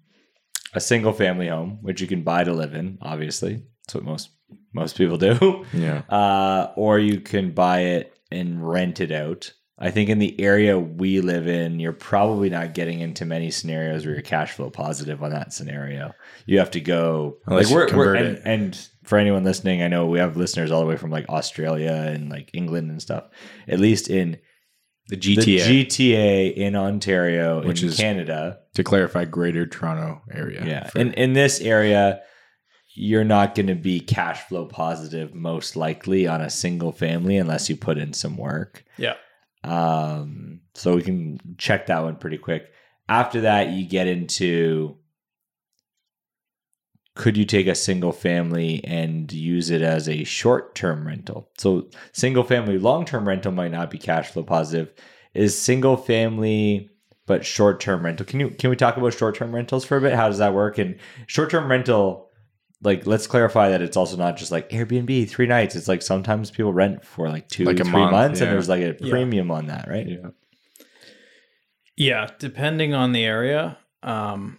a single family home, which you can buy to live in. Obviously, that's what most most people do. Yeah. Uh, or you can buy it and rent it out. I think in the area we live in, you're probably not getting into many scenarios where you're cash flow positive on that scenario. You have to go Unless you convert and, and for anyone listening, I know we have listeners all the way from like Australia and like England and stuff. At least in The the GTA, GTA in Ontario, Which in is- Canada. to clarify, Greater Toronto area. Yeah. For- In in this area, you're not going to be cash flow positive most likely on a single family unless you put in some work. Yeah. Um, so we can check that one pretty quick. After that, you get into could you take a single family and use it as a short term rental? So, single family, long term rental might not be cash flow positive. Is single family but short term rental? Can you can we talk about short term rentals for a bit? How does that work? And short term rental, like let's clarify that it's also not just like Airbnb three nights. It's like sometimes people rent for like two, Like a three month, months, yeah. and there's like a Yeah. premium on that, right? yeah. Yeah, depending on the area. Um,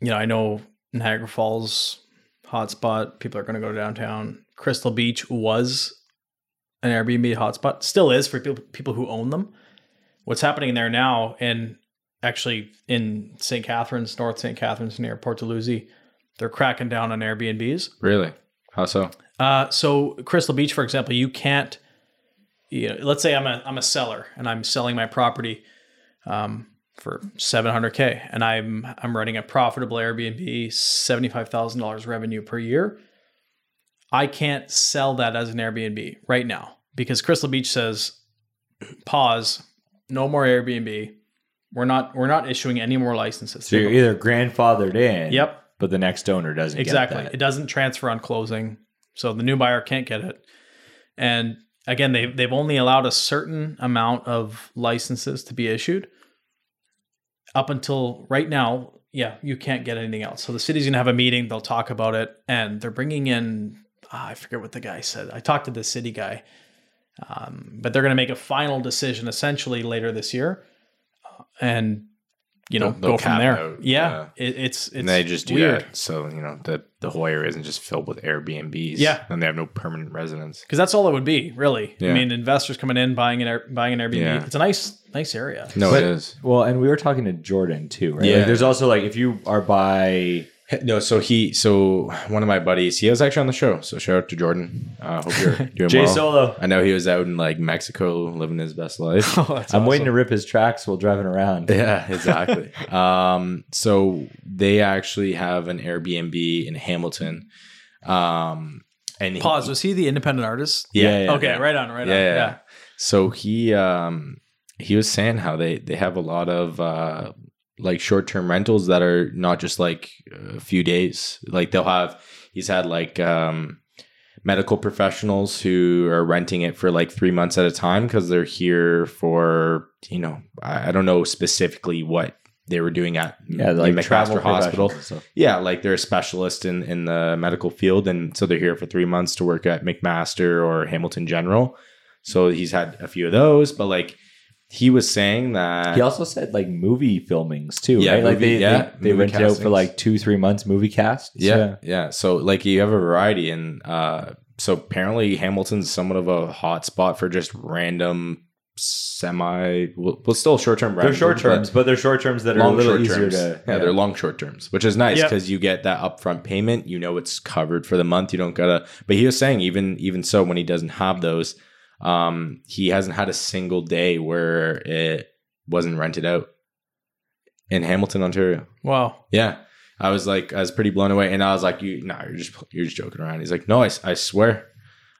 you know, I know Niagara Falls hotspot. People are going to go downtown. Crystal Beach was an Airbnb hotspot, still is for people people who own them. What's happening there now, and actually in St. Catharines, North St. Catharines, near Port Dalhousie, they're cracking down on Airbnbs. Really? How so? Uh, so Crystal Beach, for example, you can't. You know, let's say I'm a I'm a seller and I'm selling my property um, for 700k, and I'm I'm running a profitable Airbnb, seventy five thousand dollars revenue per year. I can't sell that as an Airbnb right now because Crystal Beach says, pause, no more Airbnb. We're not we're not issuing any more licenses. So you're either grandfathered in. Yep. But the next owner doesn't exactly. It doesn't transfer on closing, so the new buyer can't get it. And again, they they've only allowed a certain amount of licenses to be issued. Up until right now, yeah, you can't get anything else. So the city's gonna have a meeting. They'll talk about it, and they're bringing in. ah, I forget what the guy said. I talked to the city guy, um, but they're gonna make a final decision essentially later this year, uh, and you know They'll- they'll go from there. out, yeah, yeah. It, it's it's and they just do weird. that. So, you know, the, the whole area isn't just filled with Airbnbs. Yeah. And they have no permanent residents. because that's all it would be, really. I mean, investors coming in buying an Air, buying an Airbnb. Yeah. It's a nice nice area. No, But- it is. Well, and we were talking to Jordan too, right? Yeah. Like, there's also like if you are by No, so he, so one of my buddies, he was actually on the show. So shout out to Jordan. Uh, hope you're doing Jay well. Solo. I know he was out in like Mexico living his best life. Oh, I'm waiting to rip his tracks while driving around. Yeah, exactly. um, so they actually have an Airbnb in Hamilton. Um, and he- Pause. Was he the independent artist? Yeah, yeah, okay, yeah. right on, right yeah, on. yeah. Yeah. So he um he was saying how they they have a lot of uh like short term rentals that are not just like a few days. Like they'll have he's had like um medical professionals who are renting it for like three months at a time because they're here for you know I, I don't know specifically what they were doing at Yeah, like McMaster Hospital. Yeah, like they're a specialist in in the medical field, and so they're here for three months to work at McMaster or Hamilton General. So he's had a few of those, but like he was saying that He also said like movie filmings too, Yeah, right? Like they, yeah, they, they movie rent it out for like two, three months movie casts. yeah, yeah, So like you have a variety, and uh, so apparently Hamilton's somewhat of a hot spot for just random semi, well, well still short term. They're short terms, but they're short terms that are a little easier terms. to. yeah, they're long short terms, which is nice Yeah. because you get that upfront payment. You know it's covered for the month. You don't gotta. But he was saying even even so, when he doesn't have those, um, he hasn't had a single day where it wasn't rented out in Hamilton, Ontario. Wow. Yeah. I was like, I was pretty blown away, and I was like, "You, no, you're just you're just joking around." He's like, "No, I, I swear."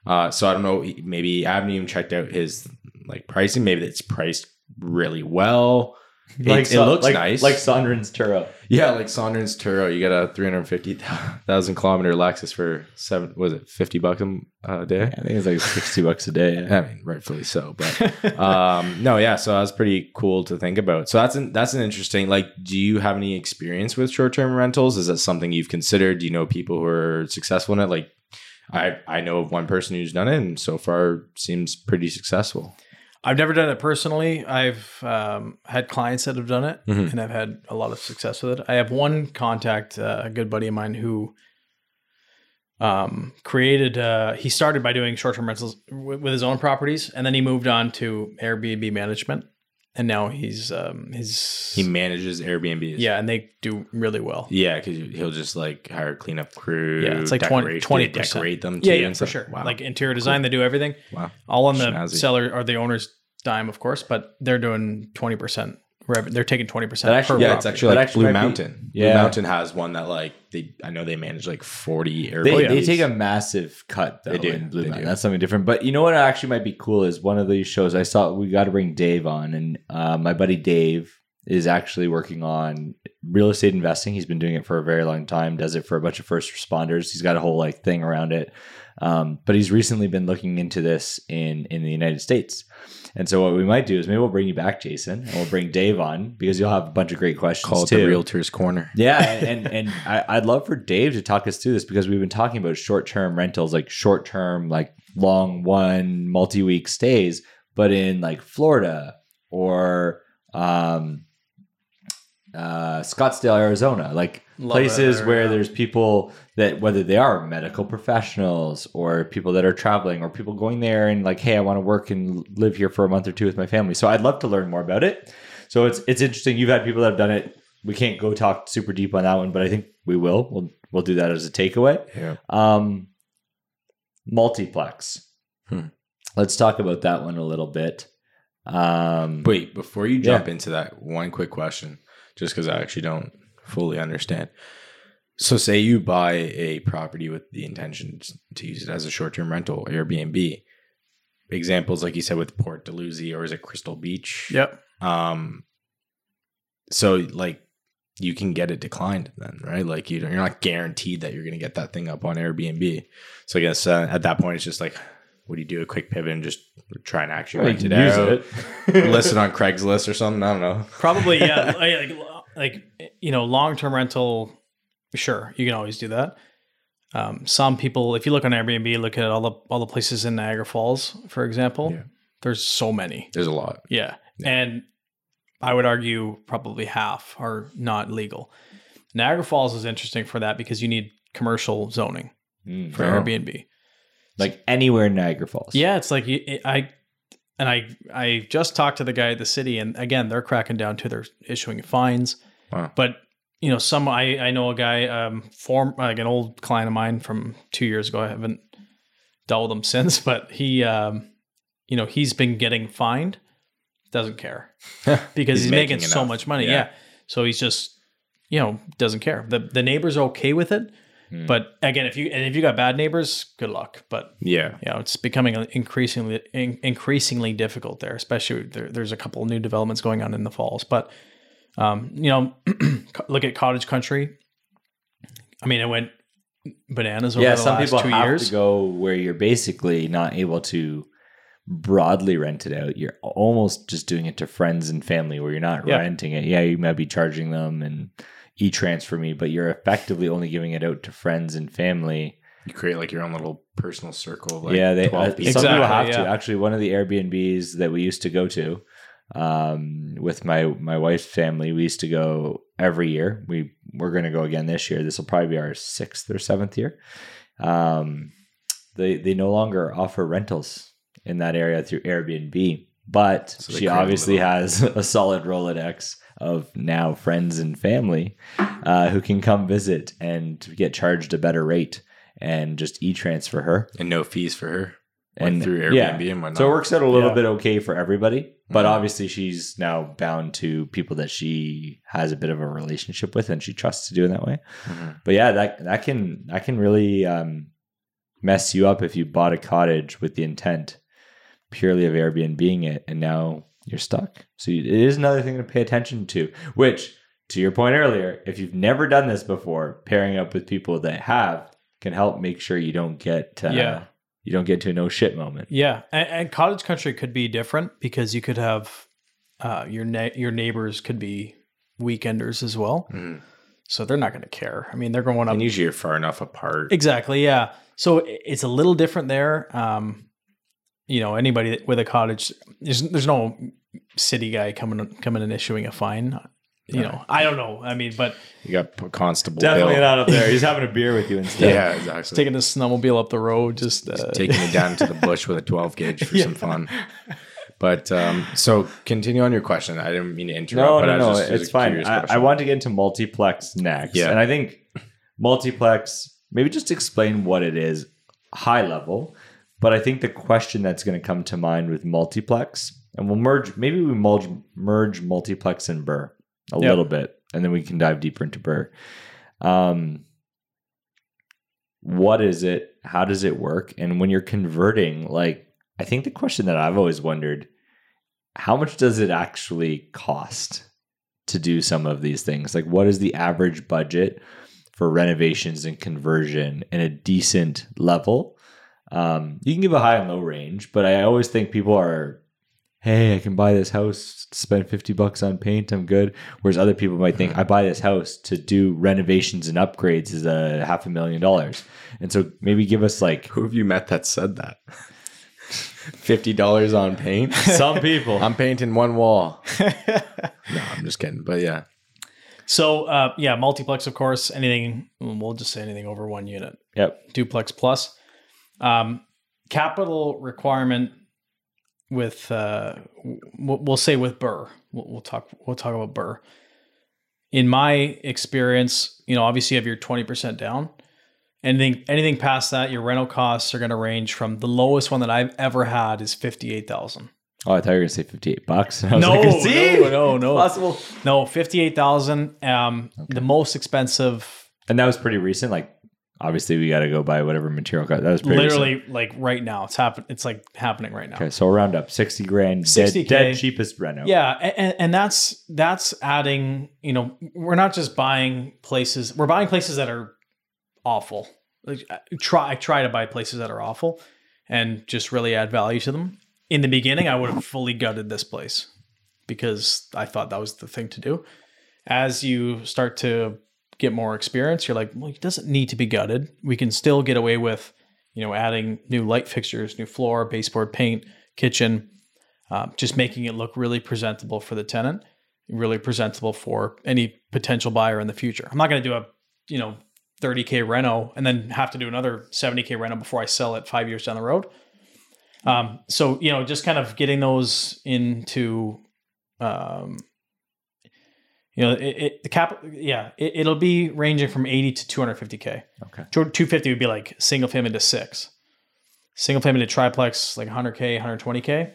Uh, so I don't know. Maybe I haven't even checked out his like pricing. Maybe it's priced really well. It, Like it Sa- looks like, nice. like Sondren's Turo. yeah, like Saunders Turo. You get a three hundred fifty thousand kilometer Lexus for seven. Was it fifty bucks a day? I think it's like sixty bucks a day. Yeah. I mean, rightfully so, but um, no, yeah. So that's pretty cool to think about. So that's an that's an interesting. Like, do you have any experience with short term rentals? Is that something you've considered? Do you know people who are successful in it? Like, I I know of one person who's done it, and so far seems pretty successful. I've never done it personally. I've um, had clients that have done it, Mhm. and I've had a lot of success with it. I have one contact, uh, a good buddy of mine, who um, created. Uh, he started by doing short-term rentals w- with his own properties, and then he moved on to Airbnb management, and now he's um, his He manages Airbnbs. yeah, and they do really well. yeah, because he'll just like hire a cleanup crew. Yeah, it's like 20 decorate- 20%. decorate them. Yeah, yeah, for sure. Wow. Like interior design, they do everything. wow. all on the Snazzy. seller or the owner's dime, of course, but they're doing twenty percent revenue. They're taking twenty percent. actually- Yeah, per it's actually like actually Blue might be- Mountain. Blue Yeah. Mountain has one that like they. I know they manage like forty Airbnbs. They, they take a massive cut though They do. in Blue They Mountain. do. That's something different. But you know what actually might be cool is one of these shows I saw. We got to bring Dave on, and uh, my buddy Dave is actually working on real estate investing. He's been doing it for a very long time. Does it for a bunch of first responders. He's got a whole like thing around it. Um, but he's recently been looking into this in in the United States. And so what we might do is maybe we'll bring you back, Jason, and we'll bring Dave on because you'll have a bunch of great questions Call it too. the Realtor's Corner. Yeah, and and I, I'd love for Dave to talk us through this because we've been talking about short term rentals, like short term, like long one multi week stays, but in like Florida or um, uh, Scottsdale, Arizona, like Love places it, where there's people that whether they are medical professionals or people that are traveling or people going there and like hey i want to work and live here for a month or two with my family so i'd love to learn more about it so it's it's interesting you've had people that have done it we can't go talk super deep on that one but i think we will we'll we'll do that as a takeaway Yeah. um multiplex Hmm. let's talk about that one a little bit um Wait, before you jump Yeah. into that, one quick question, just because I actually don't fully understand. So, say you buy a property with the intention to use it as a short term rental, Airbnb. Examples, like you said, with Port Dalhousie or is it Crystal Beach? Yep. Um, so like you can get it declined then, right? Like you don't, you're not guaranteed that you're going to get that thing up on Airbnb. So I guess uh, at that point, it's just like, what do you do? A quick pivot and just try and actually rent it out, list it on Craigslist or something. I don't know. Probably, yeah. like, like, like, you know, long term rental. Sure, you can always do that. Um, some people, if you look on Airbnb, look at all the all the places in Niagara Falls, for example. Yeah. There's so many. There's a lot. Yeah. Yeah. And I would argue probably half are not legal. Niagara Falls is interesting for that because you need commercial zoning Mm. for Oh. Airbnb. like anywhere in niagara falls Yeah, it's like I and I I just talked to the guy at the city and again they're cracking down too. They're issuing fines. Wow. But you know, some I I know a guy um form like an old client of mine from 2 years ago. I haven't dealt with him since, but he um you know, he's been getting fined. Doesn't care. because He's he's, making, making so much money. Yeah. Yeah. So he's just, you know, doesn't care. The the neighbors are okay with it. Hmm. But again, if you and if you got bad neighbors, good luck. But Yeah. you know, it's becoming increasingly in, increasingly difficult there. Especially there, there's a couple of new developments going on in the falls. But um, you know, look at cottage country. I mean, it went bananas over yeah the some last people two have years. to go where you're basically not able to broadly rent it out you're almost just doing it to friends and family where you're not Yeah. renting it yeah you might be charging them and e-transfer me but you're effectively only giving it out to friends and family You create like your own little personal circle. Of like yeah they 12 uh, people. some people Exactly, have to actually one of the airbnbs that we used to go to um, with my my wife's family we used to go every year we we're going to go again this year this will probably be our sixth or seventh year um, they they no longer offer rentals in that area through airbnb but So she obviously has a solid rolodex of now friends and family uh, who can come visit and get charged a better rate and just e-transfer her and no fees for her. and through yeah. Airbnb and whatnot. So it works out a little Yeah. bit okay for everybody, but Mhm. obviously she's now bound to people that she has a bit of a relationship with and she trusts to do it that way. Mhm. But yeah, that that can that can really um, mess you up if you bought a cottage with the intent purely of Airbnbing it and now you're stuck. So you, it is another thing to pay attention to. Which, to your point earlier, if you've never done this before, pairing up with people that have can help make sure you don't get uh, Yeah. You don't get to a no shit moment. Yeah, and, and cottage country could be different because you could have uh, your ne- your neighbors could be weekenders as well, Mhm. so they're not going to care. I mean, they're going up And usually you're far enough apart. exactly. Yeah, so it's a little different there. Um, you know, anybody with a cottage, there's there's no city guy coming coming and issuing a fine. You know, I don't know. I mean, but You got P- Constable Definitely Bill. not up there. He's having a beer with you instead. Yeah, exactly. taking a snowmobile up the road, just uh, taking it down to the bush with a 12 gauge for some fun. But um, so continue on your question. I didn't mean to interrupt. No, but no, I no. was just, It's fine. I, I want to get into multiplex next. Yeah. And I think multiplex, maybe just explain what it is high level. But I think the question that's going to come to mind with multiplex, and we'll merge, maybe we merge, merge multiplex and BRRRR a Yep. little bit, and then we can dive deeper into BRRRR. Um, what is it? How does it work? And when you're converting, like, I think the question that I've always wondered how much does it actually cost to do some of these things? Like, what is the average budget for renovations and conversion in a decent level? Um, you can give a high and low range, but I always think people are, hey, I can buy this house, spend 50 bucks on paint, I'm good. Whereas other people might think, I buy this house to do renovations and upgrades is a half a million dollars. And so maybe give us like Who have you met that said that? $50 on paint? some people. I'm painting one wall. no, I'm just kidding. But yeah. So uh, yeah, multiplex, of course. Anything we'll just say anything over one unit. Yep. Duplex plus. Um, capital requirement with uh, we'll, we'll say with BRRRR. We'll, we'll talk. We'll talk about BRRRR. In my experience, you know, obviously you have your twenty percent down. Anything anything past that, your rental costs are going to range from the lowest one that I've ever had is fifty eight thousand. Oh, I thought you were gonna say fifty-eight bucks. I was No, like, no, no, no. Possible. No, fifty eight thousand. Um, the most expensive, And that was pretty recent. Like, obviously, we got to go buy whatever material cost. That was pretty recent. literally like right now. It's happen. It's like happening right now. Okay, so round up sixty grand. 60K. Dead, dead cheapest reno. Yeah, and, and that's that's adding. You know, we're not just buying places. We're buying places that are awful. Like, I try I try to buy places that are awful, and just really add value to them. In the beginning, I would have fully gutted this place because I thought that was the thing to do. As you start to get more experience, you're like, well, it doesn't need to be gutted. We can still get away with, you know, adding new light fixtures, new floor, baseboard paint, kitchen, uh, just making it look really presentable for the tenant, really presentable for any potential buyer in the future. I'm not going to do a, you know, 30k reno and then have to do another 70k reno before I sell it five years down the road. Um, so you know, just kind of getting those into, um, you know, it, it the cap, yeah, it, it'll be ranging from 80 to 250k. Okay. 250 would be like single family to six, single family to triplex like 100k, 120k.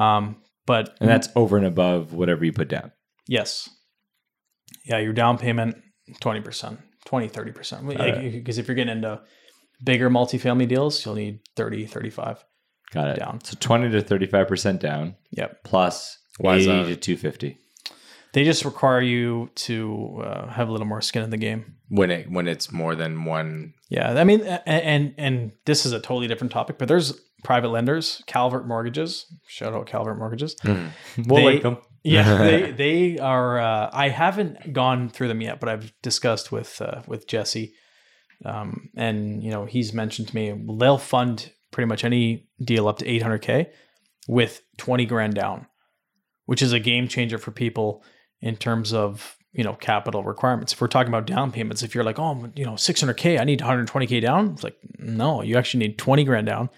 Um, but And that's over and above whatever you put down. Yes. Yeah, your down payment 20%, 20 30%. Alright. Because if you're getting into bigger multifamily deals, you'll need 30 35. Got it. Down. So twenty to thirty-five percent down Yep. plus Why is eighty that? to two fifty. They just require you to uh, have a little more skin in the game. when it when it's more than one. Yeah, I mean, a- and and this is a totally different topic, but there's private lenders, Calvert Mortgages. Shout out Calvert Mortgages. We'll They- like them. Yeah, they they are. Uh, I haven't gone through them yet, but I've discussed with uh, with Jesse, um, and you know he's mentioned to me they'll fund pretty much any deal up to 800k with 20 grand down, which is a game changer for people in terms of you know capital requirements. If we're talking about down payments, if you're like, oh, you know, 600k, I need 120k down. It's like, no, you actually need 20 grand down.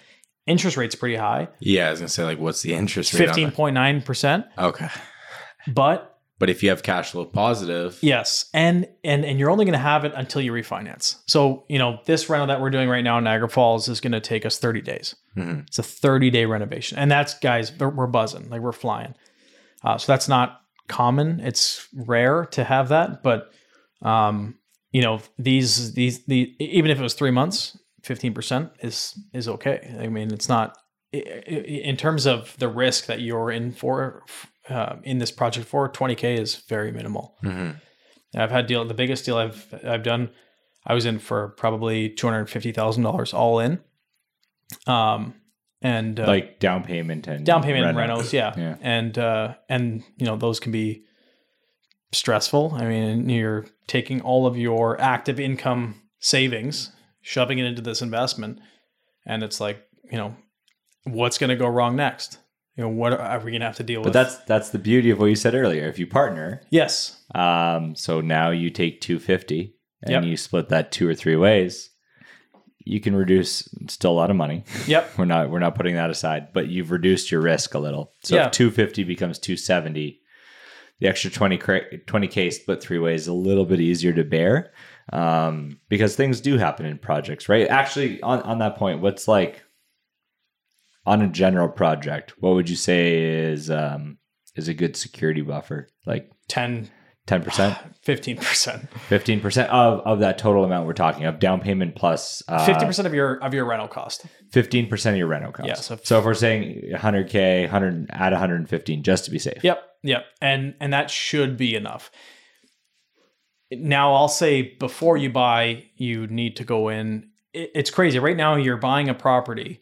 Interest rate's pretty high, Yeah, I was gonna say like, what's the interest rate? 15.9 percent, Okay, but but if you have cash flow positive, Yes, and and and you're only to have it until you refinance. So you know this rental that we're doing right now in Niagara Falls is to take us 30 days. Mhm. It's a 30 day renovation, and that's guys, we're, we're buzzing like we're flying. Uh, so that's not common. It's rare to have that, but um, you know these these the even if it was three months, 15 percent is is okay. I mean, it's not in terms of the risk that you're in for uh, in this project for 20k is very minimal. Mhm. I've had deal the biggest deal I've I've done. I was in for probably two hundred fifty thousand dollars all in. Um, and uh, Like down payment and down payment and rentals, yeah, Yeah. and uh, and you know those can be stressful. I mean, you're taking all of your active income savings, shoving it into this investment, and it's like you know what's going to go wrong next. You know what are we going to have to deal But with? But that's that's the beauty of what you said earlier. If you partner, yes, um, so now you take two fifty and Yep. you split that two or three ways, you can reduce still a lot of money. yep, We're not we're not putting that aside, but you've reduced your risk a little. So Yeah. if 250 becomes 270, the extra 20 k split three ways is a little bit easier to bear um, because things do happen in projects, right? Actually, on on that point, what's like on a general project, what would you say is um, is a good security buffer? Like 10, 10%, 15 percent. 15% of, of that total amount we're talking of down payment plus uh, percent of your of your rental cost. fifteen percent of your rental cost. Yeah, so- so, if we're saying 100k, 100 add 115 just to be safe. Yep, yep, and and that should be enough. Now I'll say before you buy, you need to go in. it- It's crazy right now. You're buying a property,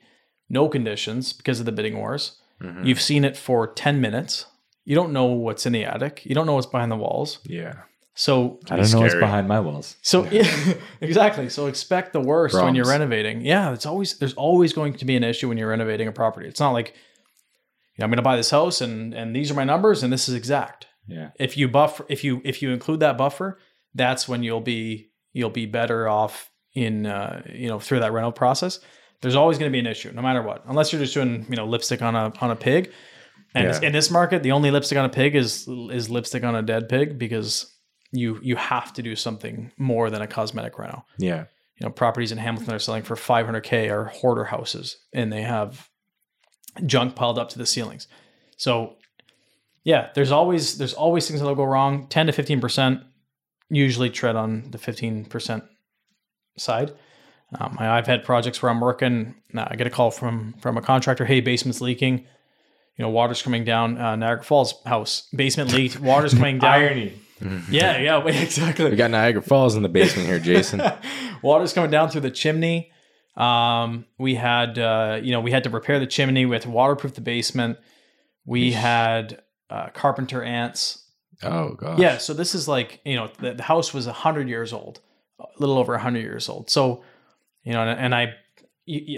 no conditions because of the bidding wars. Mhm. You've seen it for ten minutes. You don't know what's in the attic. You don't know what's behind the walls. yeah, So I don't know what's behind my walls. So exactly. So expect the worst when you're renovating. Yeah, it's always there's always going to be an issue when you're renovating a property. It's not like you know, I'm going to buy this house and and these are my numbers and this is exact. Yeah. If you buffer, if you if you include that buffer, that's when you'll be you'll be better off in uh, you know through that rental process. There's always going to be an issue, no matter what, unless you're just doing you know lipstick on a on a pig. And Yeah. in this market, the only lipstick on a pig is is lipstick on a dead pig because you you have to do something more than a cosmetic reno Yeah. you know properties in Hamilton are selling for 500k are hoarder houses and they have junk piled up to the ceilings. So yeah, there's always there's always things that'll go wrong. 10 to 15% usually tread on the 15% side. Um, I've had projects where I'm working. I get a call from from a contractor. Hey, basement's leaking. You know, water's coming down. Uh, Niagara Falls house basement leaked. Water's coming down. Irony. Yeah, yeah, exactly. We got Niagara Falls in the basement here, Jason. water's coming down through the chimney. Um, we had, uh, you know, we had to repair the chimney. We had to waterproof the basement. We had uh, carpenter ants. oh gosh. Yeah, so this is like, you know, the, the house was hundred years old, a little over hundred years old. So, you know, and, and I, y- y-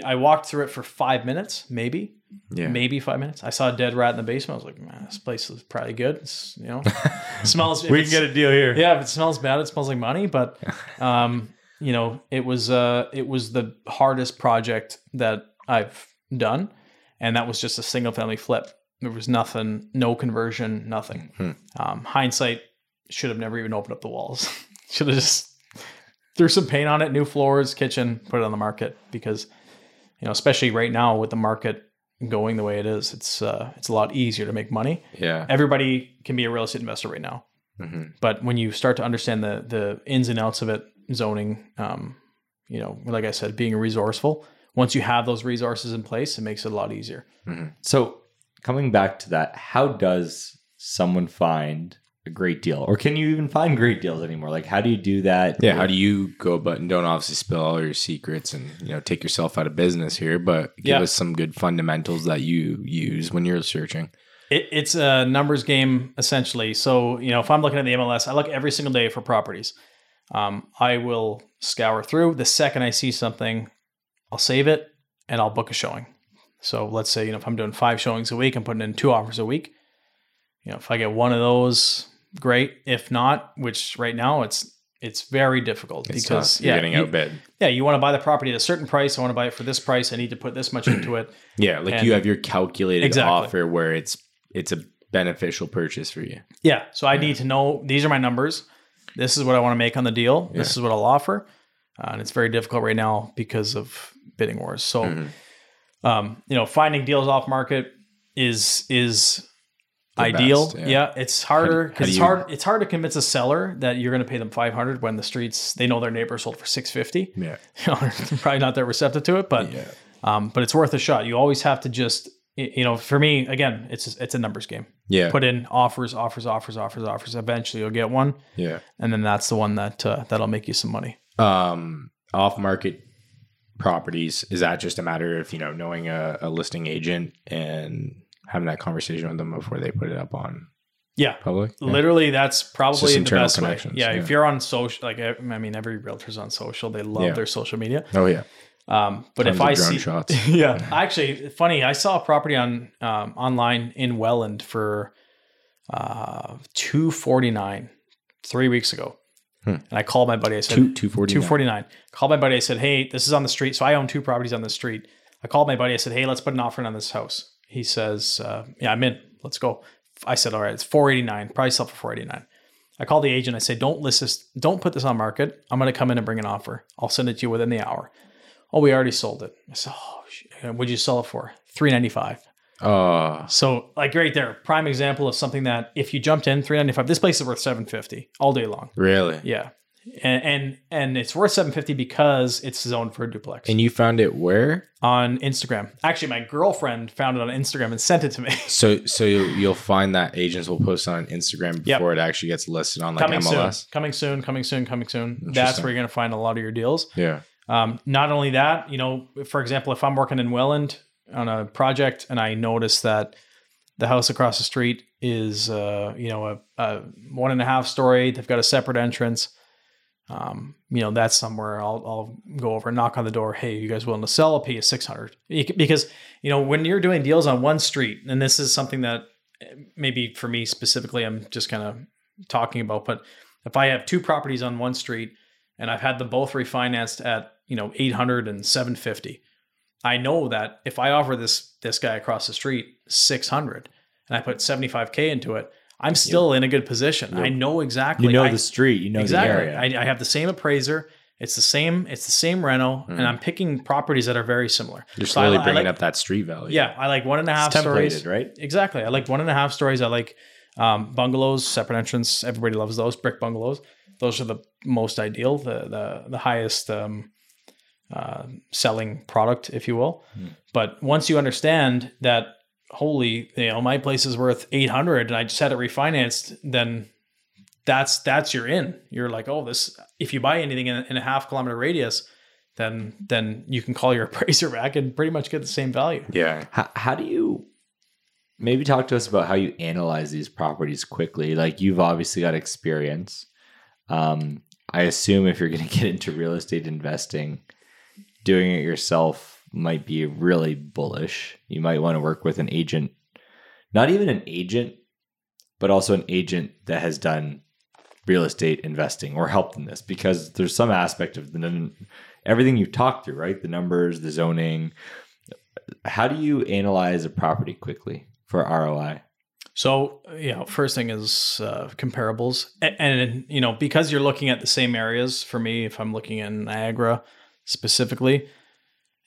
I walked through it for five minutes, maybe, Yeah. maybe five minutes. I saw a dead rat in the basement. I was like, man, this place is probably good. It's, you know, smells. We can get a deal here. yeah, if it smells bad, it smells like money. But um, you know, it was uh, it was the hardest project that I've done, and that was just a single family flip. There was nothing, no conversion, nothing. Hmm. Um, hindsight should have never even opened up the walls. should have just threw some paint on it, new floors, kitchen, put it on the market because you know, especially right now with the market going the way it is, it's uh, it's a lot easier to make money Yeah. everybody can be a real estate investor right now. hmm But when you start to understand the the ins and outs of it, zoning, um, you know, like I said, being resourceful. Once you have those resources in place, it makes it a lot easier. So coming back to that, how does someone find a great deal, or can you even find great deals anymore? Like, how do you do that? Yeah. How do you go about and don't obviously spill all your secrets and you know take yourself out of business here, but give Yeah. us some good fundamentals that you use when you're searching. It, it's a numbers game essentially. So you know, if I'm looking at the MLS, I look every single day for properties. Um, I will scour through. The second I see something, I'll save it and I'll book a showing. So let's say you know if I'm doing five showings a week, I'm putting in two offers a week. You know, if I get one of those, great. If not, which right now it's it's very difficult It's because yeah, getting you, outbid. yeah, you want to buy the property at a certain price. I want to buy it for this price. I need to put this much into it. Yeah, like And- you have your calculated Exactly. offer where it's it's a beneficial purchase for you. Yeah. So I need to know these are my numbers. This is what I want to make on the deal. This is what I'll offer. Uh, and it's very difficult right now because of bidding wars. So, Mm-hmm. um, you know, finding deals off market is is ideal. best, yeah. yeah. it's harder because it's you- hard. It's hard to convince a seller that you're going to pay them 500 when the streets they know their neighbor sold for 650. Yeah. You know, they're probably not that receptive to it, but Yeah. um, but it's worth a shot. You always have to just you know, for me again, it's it's a numbers game. Yeah. Put in offers, offers, offers, offers, offers. Eventually, you'll get one, yeah. and then that's the one that uh, that'll make you some money. um, off market properties is that just a matter of you know knowing a, a listing agent and having that conversation with them before they put it up on Yeah, public Yeah. literally, that's probably the internal best way. connections, Yeah, yeah. if you're on social, like I mean, every realtor's on social. They love Yeah. their social media. oh yeah Um, but Tons if I see, shots. yeah, actually, funny. I saw a property on um, online in Welland for uh, two forty nine three weeks ago, Hmm. and I called my buddy. I said, two forty Two forty nine. Called my buddy. I said, "Hey, this is on the street." So I own two properties on the street. I called my buddy. I said, "Hey, let's put an offer in on this house." He says, uh, "Yeah, I'm in. Let's go." I said, "All right, it's four eighty nine. Probably sell for four eighty nine. I call the agent. I say, "Don't list this. Don't put this on market. I'm going to come in and bring an offer. I'll send it to you within the hour." Oh, we already sold it. I said, "Oh, what'd you sell it for?" Three ninety five. oh So, like right there, prime example of something that if you jumped in three ninety five, this place is worth seven fifty all day long. really Yeah. And, and and it's worth 750 because it's zoned for a duplex and you found it where on Instagram. Actually, my girlfriend found it on Instagram and sent it to me. so so you'll, find that agents will post on Instagram Yep. before it actually gets listed on like coming MLS soon, coming soon, coming soon, coming soon. That's where you're going to find a lot of your deals. yeah Um, not only that, you know, for example, if I'm working in Welland on a project and I notice that the house across the street is, uh, you know, a, a one and a half story, they've got a separate entrance. Um, you know, that's somewhere I'll, I'll go over and knock on the door. Hey, you guys willing to sell? I'll pay 600 because, you know, when you're doing deals on one street, and this is something that maybe for me specifically, I'm just kind of talking about, but if I have two properties on one street and I've had them both refinanced at, you know, 800 and 750, I know that if I offer this this guy across the street 600 and I put 75k into it, I'm still in a good position. I know exactly. You know I- the street, you know exactly. the area. I, I have the same appraiser. It's the same. It's the same rental, and I'm picking properties that are very similar. You're So slowly I bringing like- up that street value. Yeah, I like one and a half it's stories. templated, right? Exactly. I like one and a half stories. I like um, bungalows, separate entrance. Everybody loves those brick bungalows. Those are the most ideal, the the the highest um, uh, selling product, if you will. But once you understand that, holy, you know, my place is worth eight hundred, and I just had it refinanced, then that's that's your in. You're like, oh, this. If you buy anything in, in a half kilometer radius, then then you can call your appraiser back and pretty much get the same value. Yeah. How, how do you maybe talk to us about how you analyze these properties quickly? Like you've obviously got experience. Um, I assume if you're going to get into real estate investing, doing it yourself might be really bullish. You might want to work with an agent, not even an agent, but also an agent that has done real estate investing or helped in this because there's some aspect of the everything you've talked through, right? The numbers, the zoning. How do you analyze a property quickly for ROI? So, you know, first thing is uh, comparables. And, and, you know, because you're looking at the same areas, for me, if I'm looking in Niagara specifically,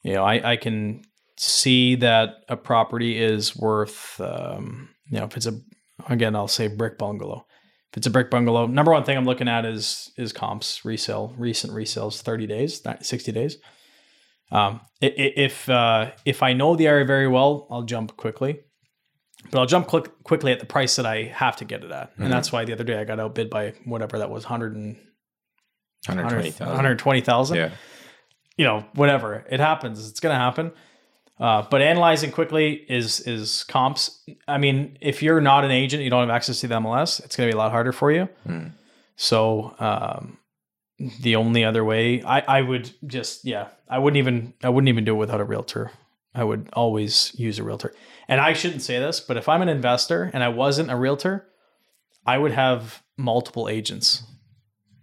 you know, I, I can see that a property is worth, um, you know, if it's a, again, I'll say brick bungalow. If it's a brick bungalow, number one thing I'm looking at is is comps, resale, recent resales, 30 days, 60 days. Um, if uh, if I know the area very well, I'll jump quickly but I'll jump quick, quickly at the price that I have to get it at. And that's why the other day I got outbid by whatever that was 100 and 120,000. 120,000. Yeah. You know, whatever. It happens. It's going to happen. Uh, but analyzing quickly is is comps. I mean, if you're not an agent, you don't have access to the MLS, it's going to be a lot harder for you. Mm. So um, the only other way, I, I would just yeah, I wouldn't even I wouldn't even do it without a realtor. I would always use a realtor. And I shouldn't say this, but if I'm an investor and I wasn't a realtor, I would have multiple agents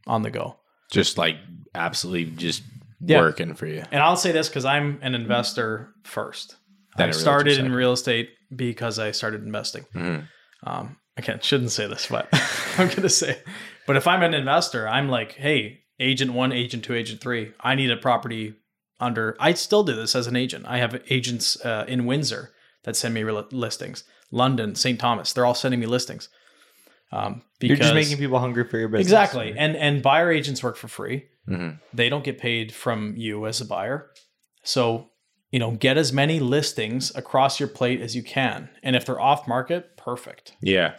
on the go. Just like absolutely just Yeah. working for you. And I'll say this because I'm an investor first. Then I started in real estate because I started investing. Mhm. Um, I can't shouldn't say this, but I'm gonna say. But if I'm an investor, I'm like, hey, agent one, agent two, agent three. I need a property under. I still do this as an agent. I have agents uh, in Windsor that send me real- listings. London, St. Thomas, they're all sending me listings. Um, You're just making people hungry for your business. exactly, and and buyer agents work for free Mhm. they don't get paid from you as a buyer. So, you know, get as many listings across your plate as you can. And if they're off market, perfect. Yeah.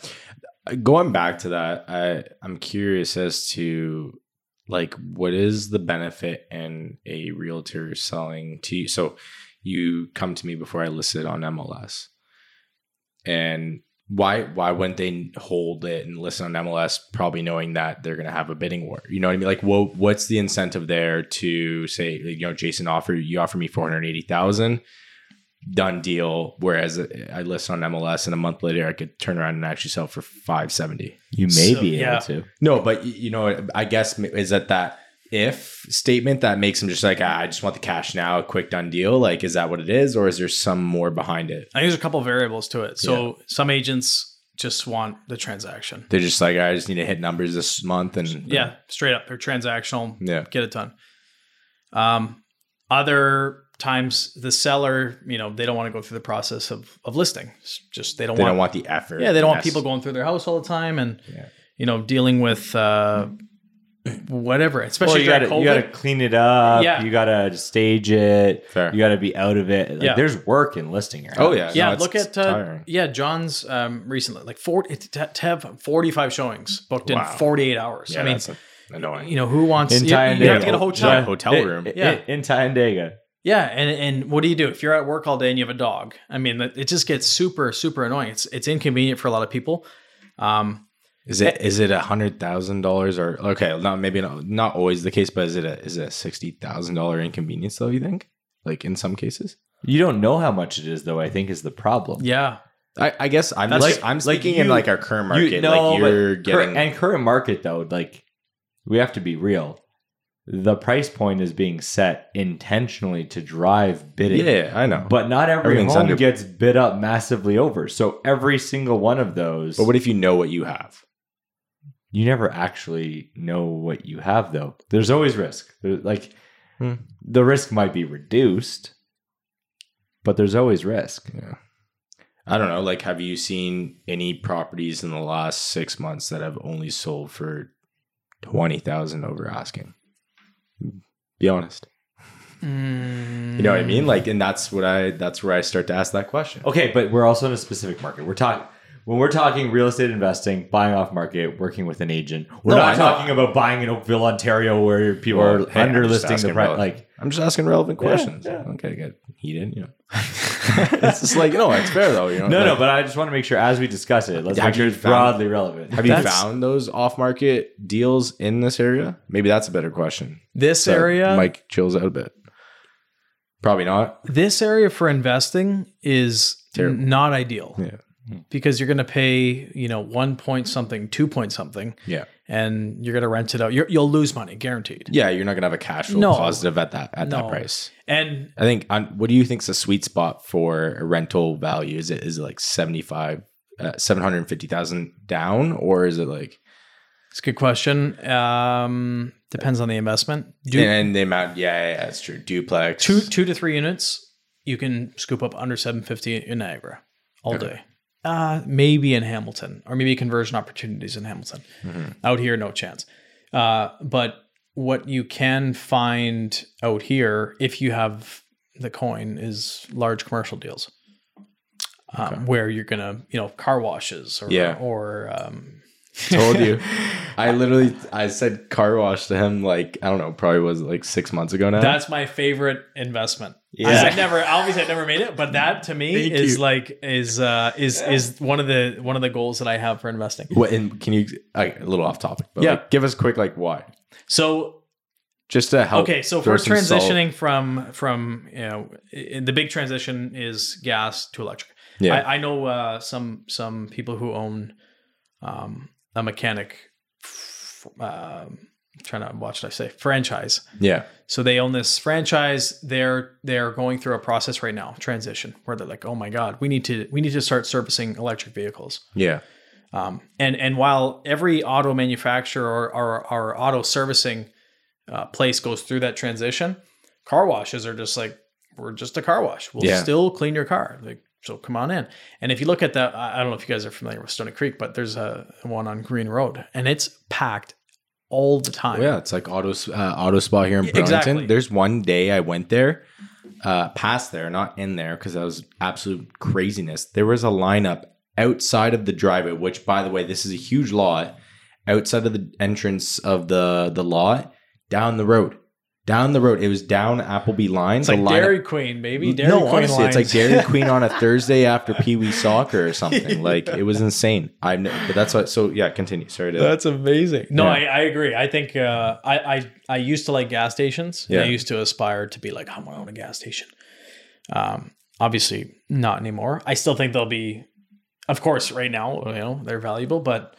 Going back to that, I I'm curious as to like what is the benefit in a realtor selling to you? So you come to me before I listed on MLS. And why why wouldn't they hold it and listen on MLS probably knowing that they're gonna have a bidding war? You know what I mean? Like what what's the incentive there to say, you know, Jason offer you offer me four hundred eighty thousand done deal. Whereas I list on MLS and a month later I could turn around and actually sell for five seventy. You may So, be yeah. able to. No, but you know, I guess is that that if statement that makes them just like ah, I just want the cash now, a quick done deal. Like, is that what it is, or is there some more behind it? I think there's a couple variables to it. So some agents just want the transaction. They're just like I just need to hit numbers this month, and Yeah, straight up. They're transactional. yeah, Get it done. Um, other times the seller, you know, they don't want to go through the process of, of listing. It's just they don't they want don't want the effort. Yeah, they don't want people going through their house all the time and Yeah. you know dealing with uh, whatever, Well, especially you gotta, COVID. you gotta clean it up. Yeah. You gotta stage it. Fair. You gotta be out of it. Like, Yeah. There's work in listing your Oh yeah, yeah, No, look at uh, yeah John's um, recently like forty to, to have forty five showings booked Wow. in forty eight hours. Yeah, I mean, that's annoying. you know who wants In you, you have to get a hotel. Yeah, hotel room. in- Yeah. In Tyandaga. Yeah, and and what do you do if you're at work all day and you have a dog? I mean, it just gets super super annoying. It's it's inconvenient for a lot of people. Um, Is it eh. is it a hundred thousand dollars or okay? Not maybe not, not always the case, but is it a is it a sixty thousand dollar inconvenience though? You think like in some cases? You don't know how much it is, though. I think is the problem. yeah, I, I guess I'm That's- like I'm like speaking in like our current You- market. no, like but you're cur- getting and current market though, like we have to be real. The price point is being set intentionally to drive bidding. yeah, I know. But But not every home under- gets bid up massively over. So every single one of those, but what if you know what you have? You never actually know what you have though. There's always risk. There- like Hmm. the risk might be reduced, but there's always risk. Yeah. I don't know. Like, have you seen any properties in the last six months that have only sold for twenty thousand over asking? Be honest. You know what I mean? Like, and that's what I. That's where I start to ask that question. Okay, but we're also in a specific market. We're talking when we're talking real estate investing, buying off market, working with an agent. We're No, not I know. talking about buying in Oakville, Ontario, where people Well, are hey, I'm underlisting the price. Like, I'm just asking relevant Yeah, questions. yeah. Okay, get heated. You know, it's just like no, it's fair though. You know, no, no, but I just want to make sure as we discuss it, let's make sure it's found- broadly relevant. have you found those off-market deals in this area? Maybe that's a better question. This So area, Mike chills out a bit. Probably not. this area for investing is Terrible. not ideal. Yeah. Because you're going to pay, you know, one point something, two point something, Yeah. and you're going to rent it out. You're, you'll lose money, guaranteed. Yeah, you're not gonna have a cash flow No. positive at that at No. that price. And I think. On, what do you think's the sweet spot for a rental value? Is it is it like seventy five, uh, seven hundred fifty thousand down, or is it like it's a good question. Um, depends on the investment. Du- and the amount? Yeah, yeah, yeah, that's true. Duplex. two two to three units, you can scoop up under 750 in Niagara all Okay. day. Uh, maybe in Hamilton, or maybe conversion opportunities in Hamilton. Mm-hmm. Out here, no chance. Uh, but what you can find out here, if you have the coin, is large commercial deals, um, where you're gonna, you know, car washes or Yeah. or um, Told you. I literally I said car wash to him like I don't know, probably was like six months ago now. That's my favorite investment. Yeah. I, I never, obviously, I never made it, but that to me Thank is you. like is uh, is is one of the one of the goals that I have for investing. what and can you like, a little off topic, but Yeah. like, give us quick like why? So Just to help. okay, so throw for some salt. transitioning from from you know the big transition is gas to electric. Yeah. I, I know uh, some some people who own um, a mechanic. Um, trying to watch what I say franchise. yeah. So they own this franchise. They're they're going through a process right now, transition, where they're like, oh my god, we need to we need to start servicing electric vehicles. Yeah. Um, and and while every auto manufacturer or or, or auto servicing uh, place goes through that transition, car washes are just like we're just a car wash. We'll Yeah. still clean your car. Like so, come on in. And if you look at that, I I don't know if you guys are familiar with Stoney Creek, but there's a one on Green Road, and it's packed all the time. Oh, yeah, it's like auto uh, auto spa here in Burlington. Exactly. There's one day I went there, uh, past there, not in there, because that was absolute craziness. There was a lineup outside of the driveway, which, by the way, this is a huge lot. Outside of the entrance of the the lot, down the road, down the road. It was down Appleby line. It's like Dairy Queen, baby. Dairy no, Queen honestly, it's like lines. Dairy Queen on a Thursday after Pee Wee soccer or something. Like it was insane. I but that's what. So yeah, continue. Sorry to. That's amazing. No, Yeah. I, I agree. I think uh, I, I I used to like gas stations. Yeah. I used to aspire to be like, I want to own a gas station. Um, obviously not anymore. I still think they'll be, of course, right now, you know, they're valuable, but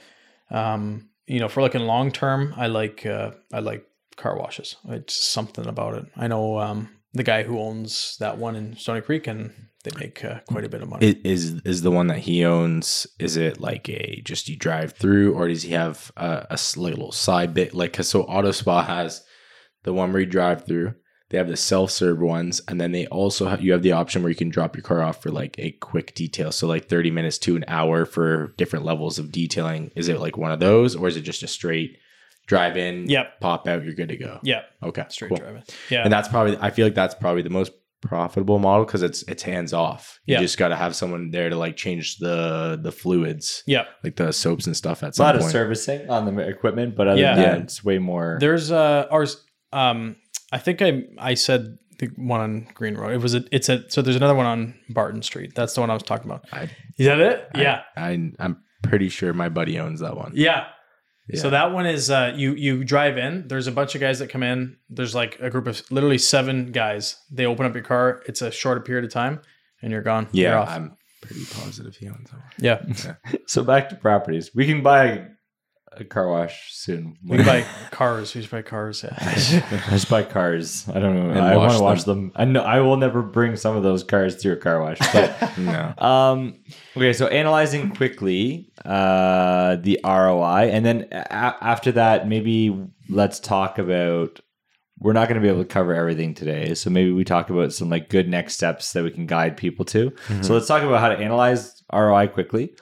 um, you know, we're looking long term, I like uh, I like car washes. It's something about it. I know um, the guy who owns that one in Stoney Creek, and they make uh, quite a bit of money. Is is the one that he owns? Is it like a just you drive through, or does he have a little side bit? Like so Auto Spa has the one where you drive through. They have the self serve ones, and then they also have, you have the option where you can drop your car off for like a quick detail, so like thirty minutes to an hour for different levels of detailing. Is it like one of those, or is it just a straight drive in? Yep. pop out, you're good to go. yeah, Okay, straight cool. driving. Yeah, and that's probably I feel like that's probably the most profitable model because it's it's hands off. You Yeah. just got to have someone there to like change the the fluids, yeah. like the soaps and stuff at some a lot point. of servicing on the equipment, but other Yeah. than that, Yeah. it's way more. There's uh ours um I think I I said the one on Green Road. It was a it's a so there's another one on Barton Street. That's the one I was talking about. I- Is that it? I- yeah. I, I'm pretty sure my buddy owns that one. Yeah. Yeah. So that one is uh you you drive in, there's a bunch of guys that come in. There's like a group of literally seven guys. They open up your car. It's a shorter period of time and you're gone. You're Yeah, off. I'm pretty positive he owns that one. Yeah. So back to properties. We can buy a car wash soon. We can buy cars. We should buy cars. Yeah. I just buy cars. I don't know. And I want to watch them. I know I will never bring some of those cars through a car wash. But No. um, okay, so analyzing quickly uh, the ROI, and then a- after that, maybe let's talk about. We're not going to be able to cover everything today, so maybe we talk about some like good next steps that we can guide people to. So let's talk about how to analyze ROI quickly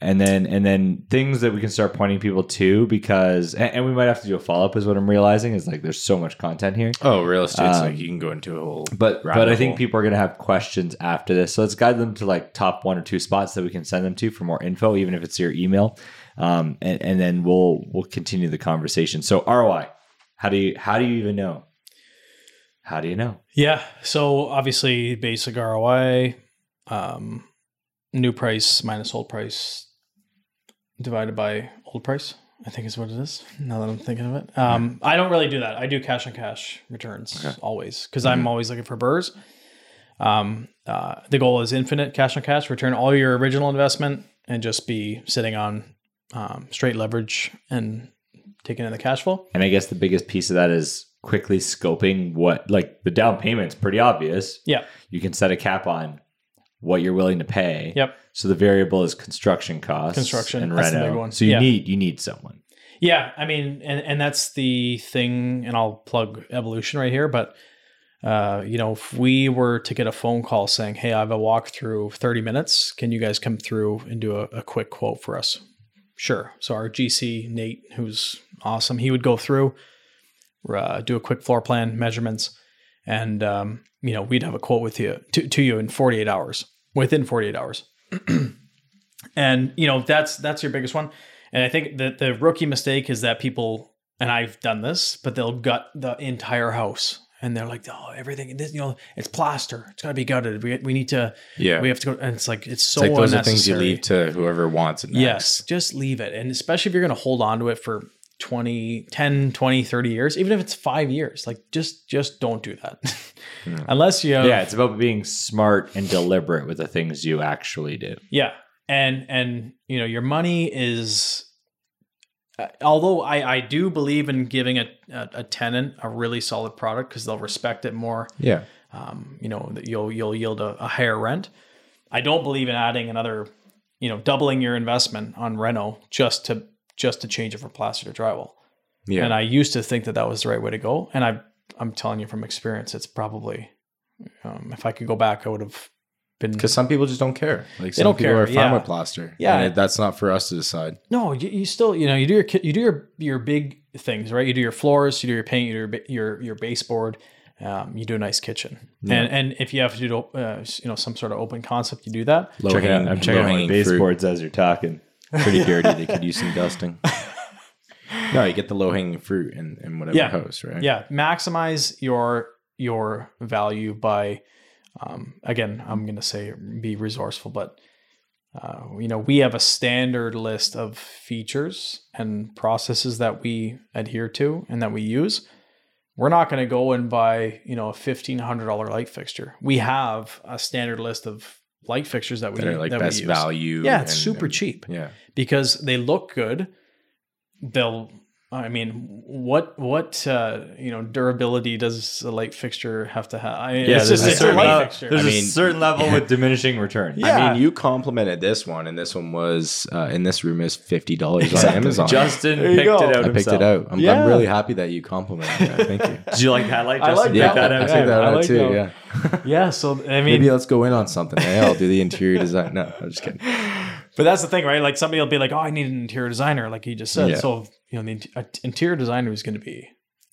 and then and then things that we can start pointing people to because and, and we might have to do a follow-up is what i'm realizing is like there's so much content here Oh, real estate, Um, like you can go into a whole. but rabbit but i think hole. people are going to have questions after this so let's guide them to like top one or two spots that we can send them to for more info even if it's your email um, and, and then we'll we'll continue the conversation so roi how do you how do you even know how do you know Yeah. So obviously, basic ROI, um, new price minus old price divided by old price. I think is what it is. Now that I'm thinking of it, um, I don't really do that. I do cash on cash returns always because I'm always looking for BRRRRs. Um, uh, the goal is infinite cash on cash. Return all your original investment and just be sitting on um, straight leverage and taking in the cash flow. and i guess the biggest piece of that is quickly scoping what like the down payment's pretty obvious Yeah. you can set a cap on what you're willing to pay. Yep. So the variable is construction costs, Construction, and that's the reno. one. So you Yeah. need you need someone. Yeah, I mean, and and that's the thing, and I'll plug evolution right here. But uh, you know, if we were to get a phone call saying, "Hey, I have a walkthrough, thirty minutes. Can you guys come through and do a, a quick quote for us?" Sure. So our GC Nate, who's awesome, he would go through, uh, do a quick floor plan, measurements, and um, you know, we'd have a quote with you to, to you in forty eight hours, within forty eight hours. and you know, that's that's your biggest one. And I think that the rookie mistake is that people, and I've done this, but they'll gut the entire house. And they're like, oh, everything, this, you know, it's plaster. It's got to be gutted. We, we need to, Yeah. we have to go. And it's like, it's so It's like those are things you leave to whoever wants it next. Yes, just leave it. And especially if you're going to hold on to it for 20, 10, 20, 30 years, even if it's five years, like just, just don't do that. Unless you have, Yeah, it's about being smart and deliberate with the things you actually do. Yeah. And and you know, your money is uh, although I I do believe in giving a a, a tenant a really solid product because they'll respect it more. Yeah. Um, you know, that you'll you'll yield a, a higher rent. I don't believe in adding another, you know, doubling your investment on reno just to just to change it from plaster to drywall. Yeah. And I used to think that that was the right way to go. And I, I'm telling you from experience, it's probably, um, if I could go back, I would have been. Because some people just don't care. Like They some don't people care, are fine yeah. with plaster. Yeah. And that's not for us to decide. No, you, you still, you know, you do your you do your your big things, right? You do your floors, you do your paint, you do your your, your baseboard, um, you do a nice kitchen, and and if you have to do uh, you know some sort of open concept, you do that. Low Checking out, I'm checking out my low-hanging fruit. baseboards as you're talking. Pretty dirty. They could use some dusting. No, you get the low hanging fruit and, in whatever Yeah. house, right? Yeah, maximize your your value by, um, again, I'm going to say be resourceful, but uh, you know we have a standard list of features and processes that we adhere to and that we use. We're not going to go and buy you know a fifteen hundred dollar light fixture. We have a standard list of light fixtures that we That are like that best we use. value. Yeah, it's and- super and- cheap Yeah. because they look good. They'll, I mean, what what uh, you know durability does a light fixture have to have? I mean, Yeah, it's there's, just a, it's certain light level, fixture. there's I a mean- certain level with diminishing return. Yeah. I mean, you complimented this one, and this one was uh, in this room is fifty dollars on Amazon. Justin picked go. it out I picked it out. I'm, Yeah. I'm really happy that you complimented that. Thank you. Did you like that light? I Justin? like Pick that that one. out I too. took that I out like too. that. Yeah. yeah, so I mean, Maybe let's go in on something. Hey, I'll do the interior design. No, I'm just kidding. but that's the thing, right? Like somebody will be like, "Oh, I need an interior designer," like you just said. Yeah. So you know, the interior designer is going to be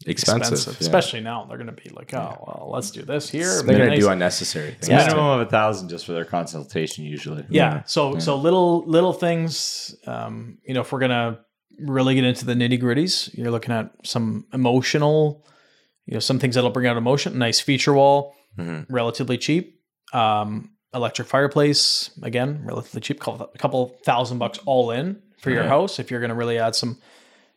Expensive. expensive, yeah. especially now. They're going to be like, "Oh, well, let's do this here." They're gonna do unnecessary things. Yeah. Minimum of a thousand just for their consultation usually. yeah so so little little things um you know if we're gonna really get into the nitty gritties you're looking at some emotional you know some things that'll bring out emotion nice feature wall Mhm. relatively cheap um electric fireplace again relatively cheap couple, a couple thousand bucks all in for your Yeah. house if you're gonna really add some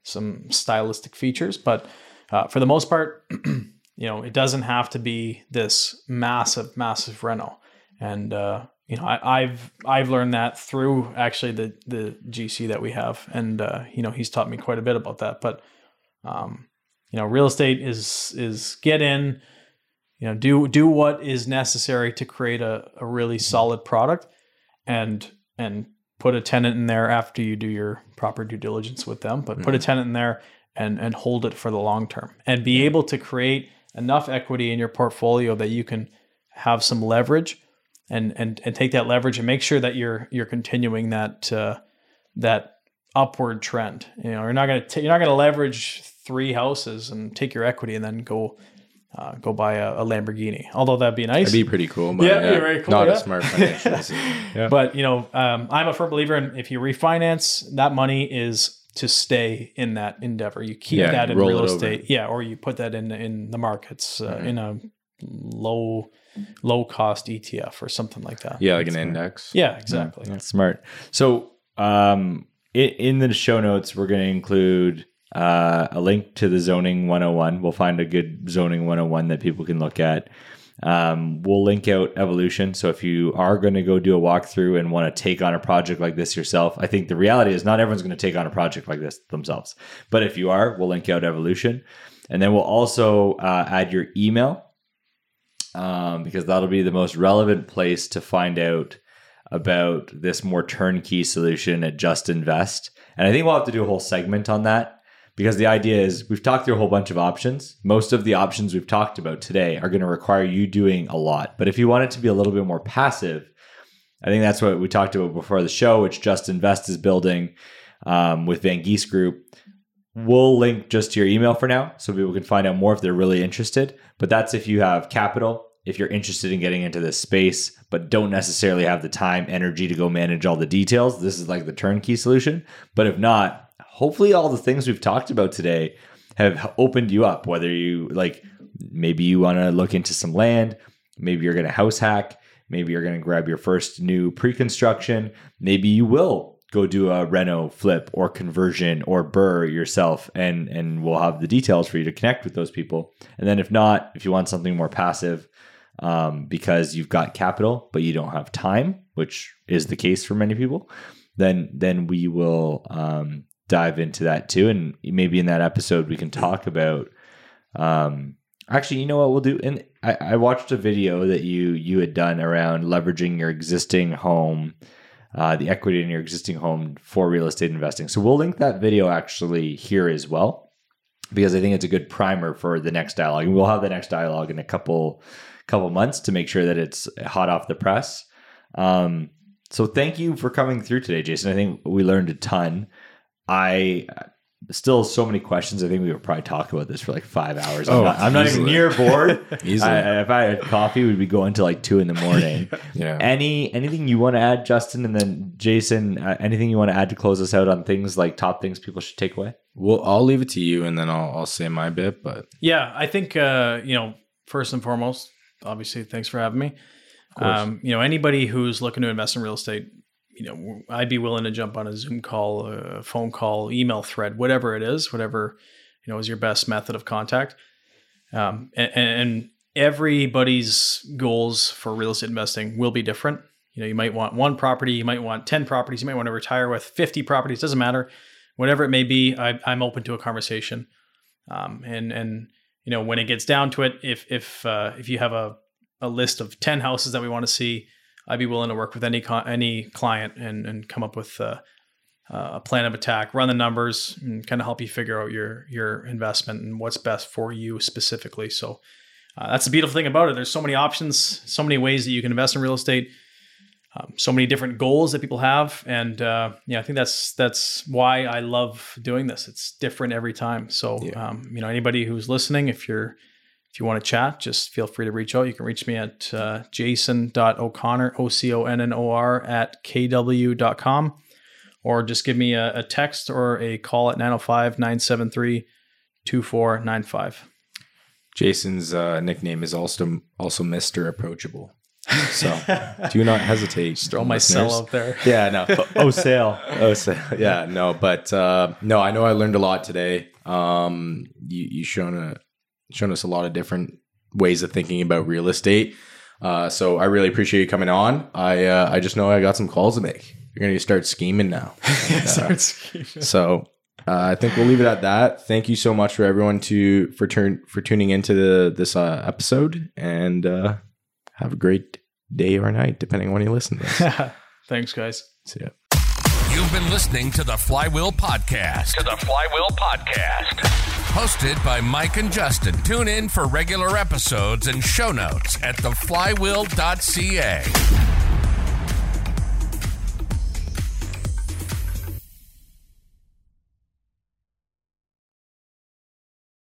some stylistic features but uh, for the most part you know it doesn't have to be this massive massive reno and uh, you know I, I've I've learned that through actually the the GC that we have, and uh, you know he's taught me quite a bit about that. But um, you know, real estate is is get in, you know, do do what is necessary to create a, a really solid product, and and put a tenant in there after you do your proper due diligence with them. But put a tenant in there and and hold it for the long term, and be able to create enough equity in your portfolio that you can have some leverage and and and take that leverage and make sure that you're you're continuing that uh, that upward trend. You know, you're not gonna you're not gonna leverage three houses and take your equity and then go uh, go buy a, a Lamborghini. Although that'd be nice. That'd be pretty cool. But Yeah, yeah, very cool, Not yeah. a smart financial. Yeah. But you know, um, I'm a firm believer in if you refinance, that money is to stay in that endeavor. You keep Yeah, that in real it over. estate, yeah, or you put that in in the markets uh, Mm-hmm. in a low low cost ETF or something like that. yeah, like an index. yeah, exactly. That's smart. So, um, in, in the show notes, we're going to include uh, a link to the zoning 101. We'll find a good zoning 101 that people can look at. Um, we'll link out evolution. So if you are going to go do a walkthrough and want to take on a project like this yourself, I think the reality is not everyone's going to take on a project like this themselves. But if you are, we'll link out evolution, and then we'll also uh, add your email um, because that'll be the most relevant place to find out about this more turnkey solution at Just Invest. And I think we'll have to do a whole segment on that because the idea is we've talked through a whole bunch of options. Most of the options we've talked about today are going to require you doing a lot. But if you want it to be a little bit more passive, I think that's what we talked about before the show, which Just Invest is building um, with Van Geest Group. We'll link just to your email for now so people can find out more if they're really interested. But that's if you have capital, if you're interested in getting into this space, but don't necessarily have the time, energy to go manage all the details. This is like the turnkey solution. But if not, hopefully all the things we've talked about today have opened you up, whether you like maybe you want to look into some land, maybe you're going to house hack, maybe you're going to grab your first new pre-construction, maybe you will go do a reno flip or conversion or BRRRR yourself and and we'll have the details for you to connect with those people. And then if not if you want something more passive um, because you've got capital but you don't have time which is the case for many people then then we will um, dive into that too and maybe in that episode we can talk about um, actually you know what we'll do and I, I watched a video that you you had done around leveraging your existing home uh, the equity in your existing home for real estate investing. So we'll link that video actually here as well, because I think it's a good primer for the next dialogue. And we'll have the next dialogue in a couple couple months to make sure that it's hot off the press. Um, so thank you for coming through today, Jason. I think we learned a ton. I still so many questions. I think we would probably talk about this for like five hours. I'm Oh, not, I'm not even near bored. Easily. I, if I had coffee, we'd be going to like two in the morning. Yeah. Any anything you want to add, Justin, and then Jason? Uh, anything you want to add to close us out on things like top things people should take away? Well, I'll leave it to you, and then I'll I'll say my bit. But Yeah, I think uh, you know, first and foremost, obviously, thanks for having me. Um, you know, anybody who's looking to invest in real estate, you know, I'd be willing to jump on a Zoom call, a phone call, email thread, whatever it is, whatever you know is your best method of contact. Um, and, and everybody's goals for real estate investing will be different. You know, you might want one property, you might want ten properties, you might want to retire with fifty properties. Doesn't matter, whatever it may be. I, I'm open to a conversation. Um, and and you know, when it gets down to it, if if uh, if you have a a list of 10 houses that we want to see i'd be willing to work with any any client and and come up with uh, a plan of attack run the numbers and kind of help you figure out your your investment and what's best for you specifically. So uh, that's the beautiful thing about it. There's so many options so many ways that you can invest in real estate um, so many different goals that people have. And uh, yeah i think that's that's why i love doing this. It's different every time. So Yeah. um, you know anybody who's listening if you're if you want to chat, just feel free to reach out. You can reach me at uh, jason.o'connor, O C O N N O R, at kw.com, or just give me a, a text or a call at 905 973 2495. Jason's uh, nickname is also also Mister Approachable. So do not hesitate. Throw my cell out there. Yeah, no. Oh, sale. oh, so, yeah, no, but uh, no, I know I learned a lot today. Um, you you shown a shown us a lot of different ways of thinking about real estate. Uh, so I really appreciate you coming on. I uh, I just know I got some calls to make. You're gonna start scheming now. so uh, I think we'll leave it at that. Thank you so much for everyone to for turn for tuning into the, this uh, episode, and uh, have a great day or night, depending on when you listen to this. Thanks, guys. See ya. You've been listening to the Flywheel Podcast. To the Flywheel Podcast. Hosted by Mike and Justin. Tune in for regular episodes and show notes at theflywheel.ca.